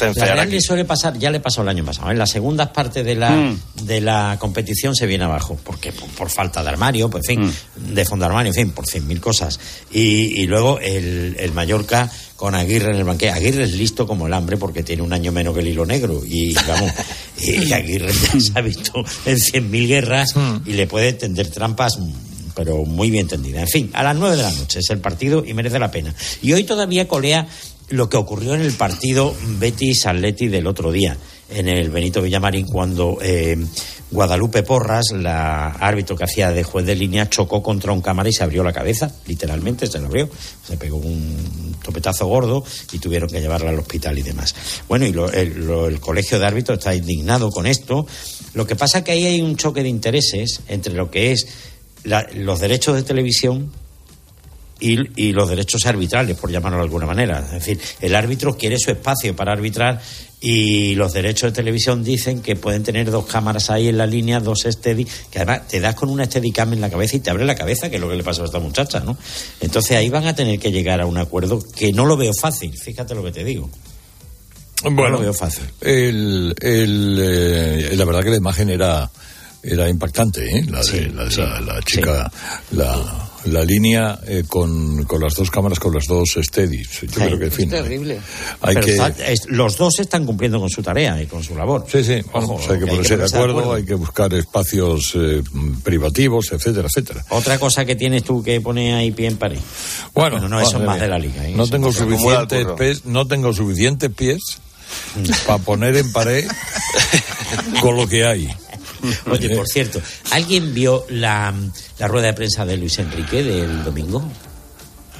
[SPEAKER 59] La Real le suele pasar, ya le pasó el año pasado. En las segundas partes de la,
[SPEAKER 53] Mm.
[SPEAKER 59] de la competición se viene abajo, porque por, por falta de armario, pues, en fin,
[SPEAKER 53] Mm.
[SPEAKER 59] de fondo de armario, en fin, por cien mil cosas. Y, y luego el, el Mallorca con Aguirre en el banquillo. Aguirre es listo como el hambre porque tiene un año menos que el hilo negro. Y vamos, [laughs] y Aguirre ya se ha visto en cien mil guerras y le puede tender trampas pero muy bien tendida. En fin, a las nueve de la noche es el partido y merece la pena. Y hoy todavía colea lo que ocurrió en el partido Betis-Atleti del otro día, en el Benito Villamarín, cuando eh, Guadalupe Porras, la árbitro que hacía de juez de línea, chocó contra un cámara y se abrió la cabeza, literalmente se la abrió, se pegó un topetazo gordo y tuvieron que llevarla al hospital y demás. Bueno, y lo- el, colegio de árbitros está indignado con esto. Lo que pasa es que ahí hay un choque de intereses entre lo que es la- los derechos de televisión y, y los derechos arbitrales, por llamarlo de alguna manera. Es decir, el árbitro quiere su espacio para arbitrar y los derechos de televisión dicen que pueden tener dos cámaras ahí en la línea, dos steady, que además te das con una steadicam en la cabeza y te abre la cabeza, que es lo que le pasó a esta muchacha, ¿no? Entonces ahí van a tener que llegar a un acuerdo que no lo veo fácil, fíjate lo que te digo.
[SPEAKER 3] Bueno,
[SPEAKER 59] lo veo fácil.
[SPEAKER 3] El, el, eh, la verdad que la imagen era, era impactante, ¿eh? La, de, la, de la- la chica, la, la línea eh, con, con las dos cámaras, con las dos steadies. Yo creo que, en fin,
[SPEAKER 59] terrible.
[SPEAKER 3] hay
[SPEAKER 59] Pero
[SPEAKER 3] que-
[SPEAKER 59] está- es- los dos están cumpliendo con su tarea y con su labor.
[SPEAKER 3] Sí, sí,
[SPEAKER 59] Ojo,
[SPEAKER 3] pues hay que
[SPEAKER 59] que
[SPEAKER 3] ponerse de acuerdo, hay que buscar espacios eh, privativos, etcétera, etcétera.
[SPEAKER 59] Otra cosa que tienes tú que poner ahí pie en pared.
[SPEAKER 3] Bueno,
[SPEAKER 59] no, eso es
[SPEAKER 3] madre
[SPEAKER 59] más de la liga. ¿eh?
[SPEAKER 3] No tengo suficientes pies, no tengo suficientes pies para poner en pared [laughs] con lo que hay.
[SPEAKER 59] Oye, por cierto, ¿alguien vio la, la rueda de prensa de Luis Enrique del domingo?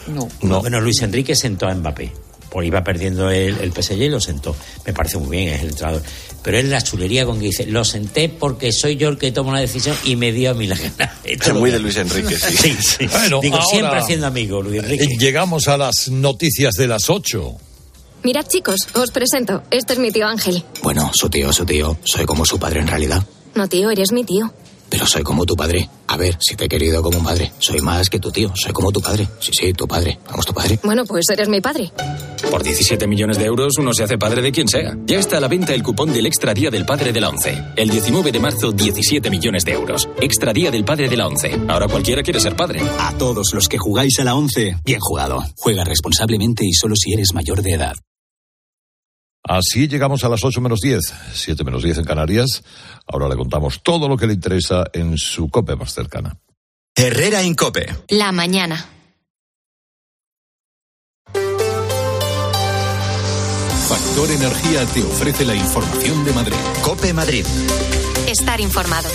[SPEAKER 60] No.
[SPEAKER 59] Bueno, Luis Enrique sentó a Mbappé. Por iba perdiendo el, el PSG y lo sentó. Me parece muy bien, es el entrenador. Pero es la chulería con que dice, lo senté porque soy yo el que tomo la decisión y me dio a mí la gana. Esto [laughs]
[SPEAKER 54] Es muy
[SPEAKER 59] que-
[SPEAKER 54] de Luis Enrique, sí.
[SPEAKER 59] sí, sí. [laughs]
[SPEAKER 3] Bueno,
[SPEAKER 59] Digo,
[SPEAKER 3] ahora-
[SPEAKER 59] siempre haciendo amigo, Luis Enrique.
[SPEAKER 3] Eh, Llegamos a las noticias de las 8.
[SPEAKER 14] Mirad, chicos, os presento. Este es mi tío Ángel.
[SPEAKER 61] Bueno, su tío, su tío. Soy como su padre en realidad.
[SPEAKER 14] No, tío, eres mi tío.
[SPEAKER 62] Pero soy como tu padre. A ver, si te he querido como un padre. Soy más que tu tío, soy como tu padre. Sí, sí, tu padre. Vamos, tu padre.
[SPEAKER 63] Bueno, pues eres mi padre.
[SPEAKER 64] Por 17 millones de euros uno se hace padre de quien sea. Ya está a la venta el cupón del Extra Día del Padre de la ONCE. El 19 de marzo, 17 millones de euros. Extra Día del Padre de la ONCE. Ahora cualquiera quiere ser padre.
[SPEAKER 65] A todos los que jugáis a la ONCE, bien jugado. Juega responsablemente y solo si eres mayor de edad.
[SPEAKER 57] Así llegamos a las 8 menos 10, 7 menos 10 en Canarias. Ahora le contamos todo lo que le interesa en su COPE más cercana.
[SPEAKER 66] Herrera Incope.
[SPEAKER 14] La mañana.
[SPEAKER 52] Factor Energía te ofrece la información de Madrid.
[SPEAKER 66] Cope Madrid.
[SPEAKER 14] Estar informado.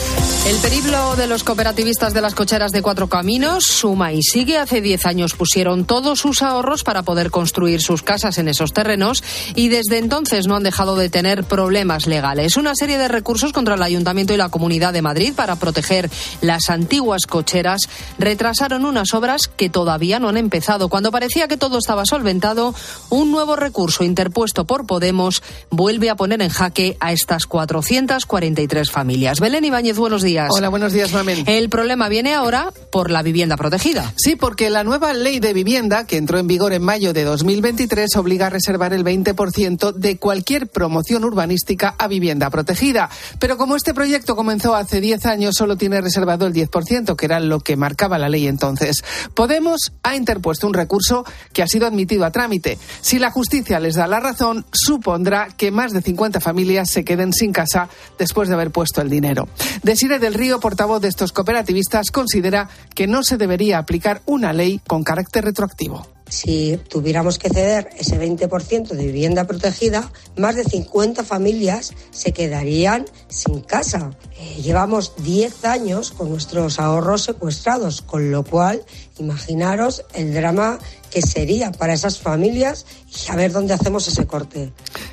[SPEAKER 27] El periplo de los cooperativistas de las cocheras de Cuatro Caminos suma y sigue. Hace 10 años pusieron todos sus ahorros para poder construir sus casas en esos terrenos y desde entonces no han dejado de tener problemas legales. Una serie de recursos contra el Ayuntamiento y la Comunidad de Madrid para proteger las antiguas cocheras retrasaron unas obras que todavía no han empezado. Cuando parecía que todo estaba solventado, un nuevo recurso interpuesto por Podemos vuelve a poner en jaque a estas 443 familias. Belén Ibáñez, buenos días.
[SPEAKER 67] Hola, buenos días, Mamen.
[SPEAKER 27] El problema viene ahora por la vivienda protegida.
[SPEAKER 67] Sí, porque la nueva ley de vivienda, que entró en vigor en mayo de 2023, obliga a reservar el 20% de cualquier promoción urbanística a vivienda protegida. Pero como este proyecto comenzó hace 10 años, solo tiene reservado el 10%, que era lo que marcaba la ley entonces. Podemos ha interpuesto un recurso que ha sido admitido a trámite. Si la justicia les da la razón, supondrá que más de 50 familias se queden sin casa después de haber puesto el dinero. Desire del Río, portavoz de estos cooperativistas, considera que no se debería aplicar una ley con carácter retroactivo.
[SPEAKER 68] Si tuviéramos que ceder ese 20% de vivienda protegida, más de 50 familias se quedarían sin casa. Eh, llevamos 10 años con nuestros ahorros secuestrados, con lo cual, imaginaros el drama que sería para esas familias y a ver dónde hacemos ese corte.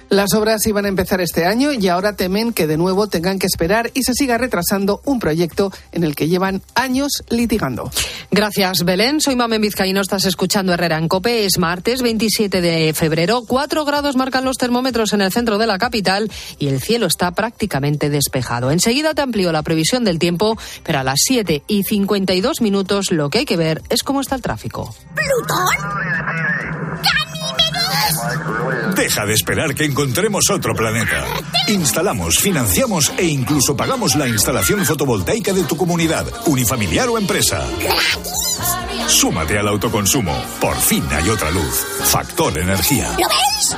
[SPEAKER 67] Las obras iban a empezar este año y ahora temen que de nuevo tengan que esperar y se siga retrasando un proyecto en el que llevan años litigando.
[SPEAKER 27] Gracias, Belén. Soy Mamen Vizcaíno. Estás escuchando Herrera en Cope. Es martes 27 de febrero. Cuatro grados marcan los termómetros en el centro de la capital y el cielo está prácticamente despejado. Enseguida te amplío la previsión del tiempo, pero a las 7 y 52 minutos lo que hay que ver es cómo está el tráfico.
[SPEAKER 47] ¿Plutón?
[SPEAKER 69] Deja de esperar que encontremos otro planeta. Instalamos, financiamos e incluso pagamos la instalación fotovoltaica de tu comunidad, unifamiliar o empresa. Súmate al autoconsumo. Por fin hay otra luz. Factor Energía.
[SPEAKER 47] ¿Lo ves?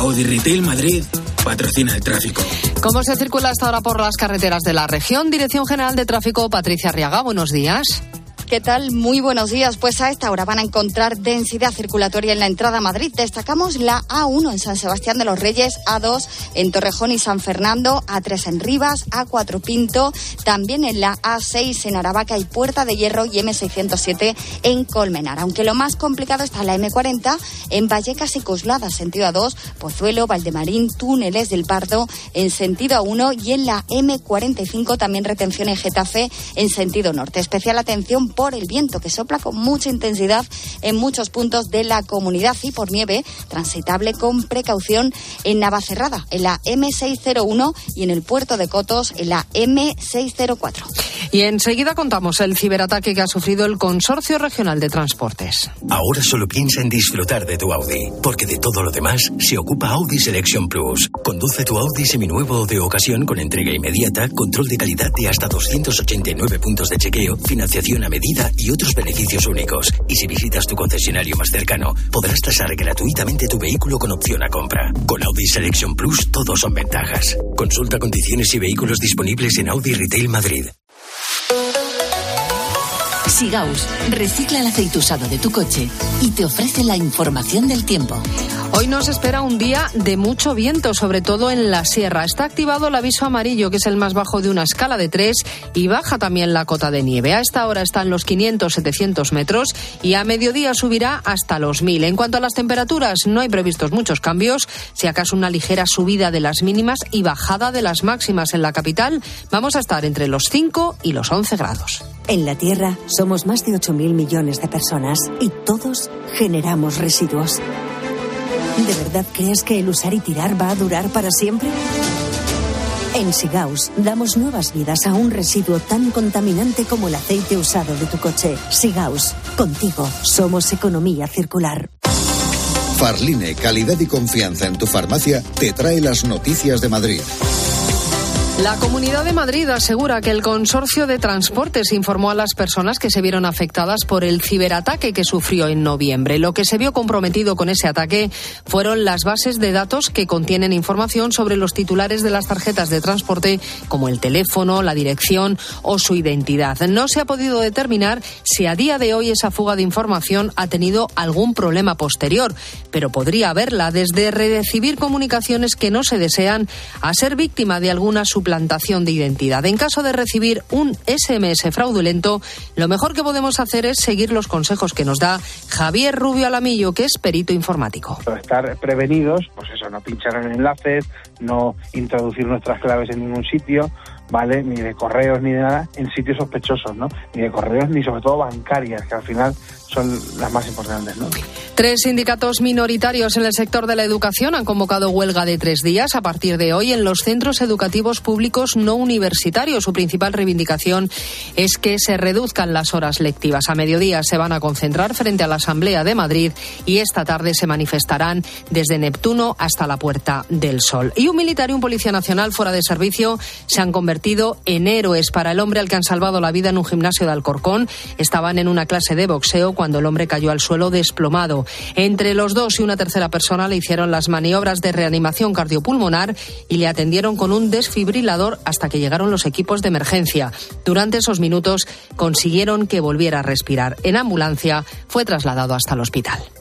[SPEAKER 70] Audi Retail Madrid patrocina el tráfico.
[SPEAKER 27] ¿Cómo se circula hasta ahora por las carreteras de la región? Dirección General de Tráfico, Patricia Arriaga, buenos días.
[SPEAKER 33] ¿Qué tal? Muy buenos días. Pues a esta hora van a encontrar densidad circulatoria en la entrada a Madrid. Destacamos la A1 en San Sebastián de los Reyes, A2 en Torrejón y San Fernando, A3 en Rivas, A4 Pinto, también en la A6 en Aravaca y Puerta de Hierro y M607 en Colmenar. Aunque lo más complicado está la M40 en Vallecas y Coslada, sentido A2, Pozuelo, Valdemarín, Túneles del Pardo en sentido A1 y en la M45 también retención en Getafe en sentido norte. Especial atención por el viento que sopla con mucha intensidad en muchos puntos de la comunidad y por nieve transitable con precaución en Navacerrada, en la M601 y en el puerto de Cotos en la M604.
[SPEAKER 27] Y enseguida contamos el ciberataque que ha sufrido el Consorcio Regional de Transportes.
[SPEAKER 71] Ahora solo piensa en disfrutar de tu Audi, porque de todo lo demás se ocupa Audi Selection Plus. Conduce tu Audi seminuevo de ocasión con entrega inmediata, control de calidad de hasta 289 puntos de chequeo, financiación a medida y otros beneficios únicos. Y si visitas tu concesionario más cercano, podrás tasar gratuitamente tu vehículo con opción a compra. Con Audi Selection Plus, todos son ventajas. Consulta condiciones y vehículos disponibles en Audi Retail Madrid.
[SPEAKER 72] Sigaus recicla el aceite usado de tu coche y te ofrece la información del tiempo.
[SPEAKER 27] Hoy nos espera un día de mucho viento, sobre todo en la sierra. Está activado el aviso amarillo, que es el más bajo de una escala de 3, y baja también la cota de nieve. A esta hora están los 500-700 metros y a mediodía subirá hasta los 1000. En cuanto a las temperaturas, no hay previstos muchos cambios, si acaso una ligera subida de las mínimas y bajada de las máximas en la capital. Vamos a estar entre los 5 y los 11 grados.
[SPEAKER 73] En la Tierra somos más de 8.000 millones de personas y todos generamos residuos.
[SPEAKER 74] ¿De verdad crees que el usar y tirar va a durar para siempre? En Sigaus damos nuevas vidas a un residuo tan contaminante como el aceite usado de tu coche. Sigaus, contigo somos economía circular.
[SPEAKER 41] Farline, calidad y confianza en tu farmacia, te trae las noticias de Madrid.
[SPEAKER 27] La Comunidad de Madrid asegura que el Consorcio de Transportes informó a las personas que se vieron afectadas por el ciberataque que sufrió en noviembre. Lo que se vio comprometido con ese ataque fueron las bases de datos que contienen información sobre los titulares de las tarjetas de transporte, como el teléfono, la dirección o su identidad. No se ha podido determinar si a día de hoy esa fuga de información ha tenido algún problema posterior, pero podría haberla desde recibir comunicaciones que no se desean a ser víctima de alguna suplantación plantación de identidad. En caso de recibir un SMS fraudulento, lo mejor que podemos hacer es seguir los consejos que nos da Javier Rubio Alamillo, que es perito informático.
[SPEAKER 75] estar prevenidos, pues eso, no pinchar en enlaces, no introducir nuestras claves en ningún sitio, ¿vale? Ni de correos ni de nada en sitios sospechosos, ¿no? Ni de correos ni sobre todo bancarias, que al final son las más importantes, ¿no?
[SPEAKER 27] Tres sindicatos minoritarios en el sector de la educación han convocado huelga de tres días a partir de hoy en los centros educativos públicos no universitarios. Su principal reivindicación es que se reduzcan las horas lectivas. A mediodía se van a concentrar frente a la Asamblea de Madrid y esta tarde se manifestarán desde Neptuno hasta la Puerta del Sol. Y un militar y un policía nacional fuera de servicio se han convertido en héroes para el hombre al que han salvado la vida en un gimnasio de Alcorcón. Estaban en una clase de boxeo cuando el hombre cayó al suelo desplomado. Entre los dos y una tercera persona le hicieron las maniobras de reanimación cardiopulmonar y le atendieron con un desfibrilador hasta que llegaron los equipos de emergencia. Durante esos minutos consiguieron que volviera a respirar. En ambulancia fue trasladado hasta el hospital.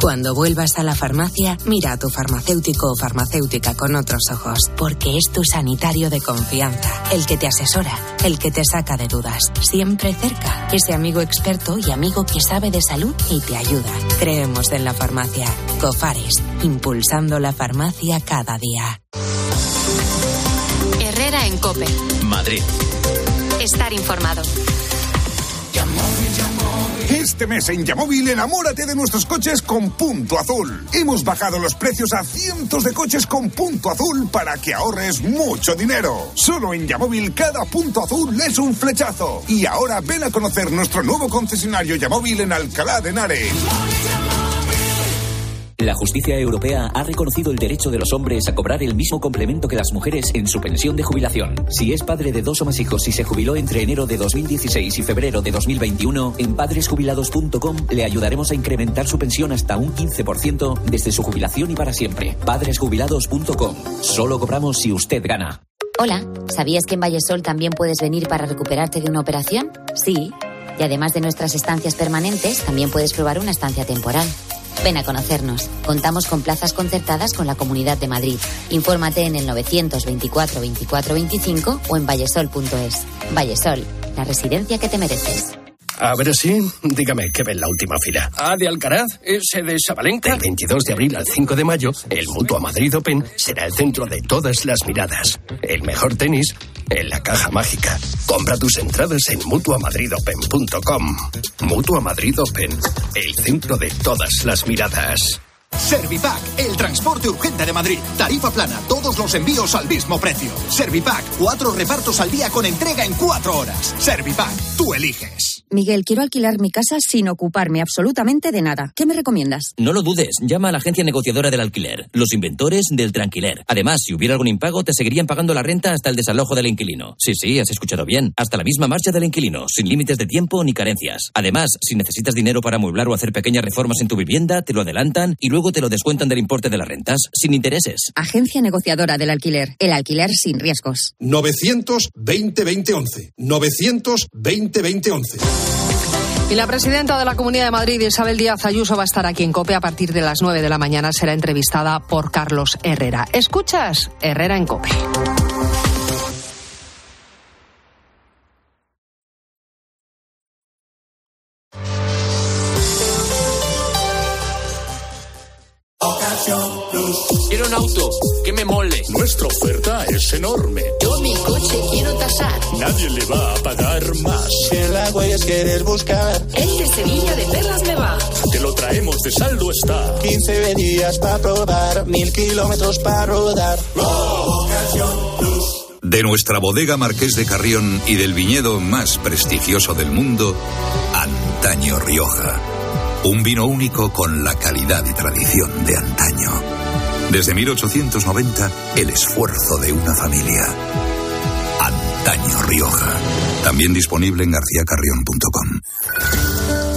[SPEAKER 67] Cuando vuelvas a la farmacia, mira a tu farmacéutico o farmacéutica con otros ojos, porque es tu sanitario de confianza, el que te asesora, el que te saca de dudas, siempre cerca, ese amigo experto y amigo que sabe de salud y te ayuda. Creemos en la farmacia. Cofares, impulsando la farmacia cada día.
[SPEAKER 14] Herrera en Cope.
[SPEAKER 1] Madrid.
[SPEAKER 14] Estar informado.
[SPEAKER 76] Este mes en Yamóvil enamórate de nuestros coches con punto azul. Hemos bajado los precios a cientos de coches con punto azul para que ahorres mucho dinero. Solo en Yamóvil cada punto azul es un flechazo. Y ahora ven a conocer nuestro nuevo concesionario Yamóvil en Alcalá de Henares.
[SPEAKER 77] La justicia europea ha reconocido el derecho de los hombres a cobrar el mismo complemento que las mujeres en su pensión de jubilación. Si es padre de dos o más hijos y se jubiló entre enero de 2016 y febrero de 2021, en padresjubilados.com le ayudaremos a incrementar su pensión hasta un 15% desde su jubilación y para siempre. Padresjubilados.com. Solo cobramos si usted gana.
[SPEAKER 78] Hola, ¿sabías que en Vallesol también puedes venir para recuperarte de una operación? Sí. Y además de nuestras estancias permanentes, también puedes probar una estancia temporal. Ven a conocernos. Contamos con plazas concertadas con la Comunidad de Madrid. Infórmate en el 924 24 25 o en vallesol.es. Vallesol, la residencia que te mereces.
[SPEAKER 36] A ver si, dígame, ¿qué ve en la última fila?
[SPEAKER 79] ¿A de Alcaraz? ¿Ese de Sabalenka?
[SPEAKER 36] Del 22 de abril al 5 de mayo, el Mutua Madrid Open será el centro de todas las miradas. El mejor tenis en la caja mágica. Compra tus entradas en mutuamadridopen.com. Mutua Madrid Open, el centro de todas las miradas.
[SPEAKER 2] Servipack, el transporte urgente de Madrid. Tarifa plana, todos los envíos al mismo precio. Servipack, cuatro repartos al día con entrega en cuatro horas. Servipack, tú eliges.
[SPEAKER 30] Miguel, quiero alquilar mi casa sin ocuparme absolutamente de nada. ¿Qué me recomiendas?
[SPEAKER 80] No lo dudes, llama a la agencia negociadora del alquiler, los inventores del tranquiler. Además, si hubiera algún impago, te seguirían pagando la renta hasta el desalojo del inquilino. Sí, sí, has escuchado bien. Hasta la misma marcha del inquilino, sin límites de tiempo ni carencias. Además, si necesitas dinero para amueblar o hacer pequeñas reformas en tu vivienda, te lo adelantan y luego te lo descuentan del importe de las rentas, sin intereses.
[SPEAKER 30] Agencia negociadora del alquiler. El alquiler sin riesgos.
[SPEAKER 2] 920 2011. 920 2011.
[SPEAKER 27] Y la presidenta de la Comunidad de Madrid, Isabel Díaz Ayuso, va a estar aquí en COPE a partir de las 9 de la mañana. Será entrevistada por Carlos Herrera. ¿Escuchas? Herrera en COPE.
[SPEAKER 81] Quiero un auto que me mole.
[SPEAKER 82] Nuestra oferta es enorme.
[SPEAKER 81] Yo mi coche quiero tasar.
[SPEAKER 82] Nadie le va a pagar más.
[SPEAKER 81] Si en la huella quieres buscar. El de Sevilla de Perlas me va.
[SPEAKER 82] Te lo trae
[SPEAKER 83] traemos de saldo está.
[SPEAKER 84] 15 días para probar, mil kilómetros para rodar.
[SPEAKER 41] De nuestra bodega Marqués de Carrión y del viñedo más prestigioso del mundo, Antaño Rioja. Un vino único con la calidad y tradición de antaño. Desde 1890, el esfuerzo de una familia. Antaño Rioja. También disponible en garcíacarrión.com.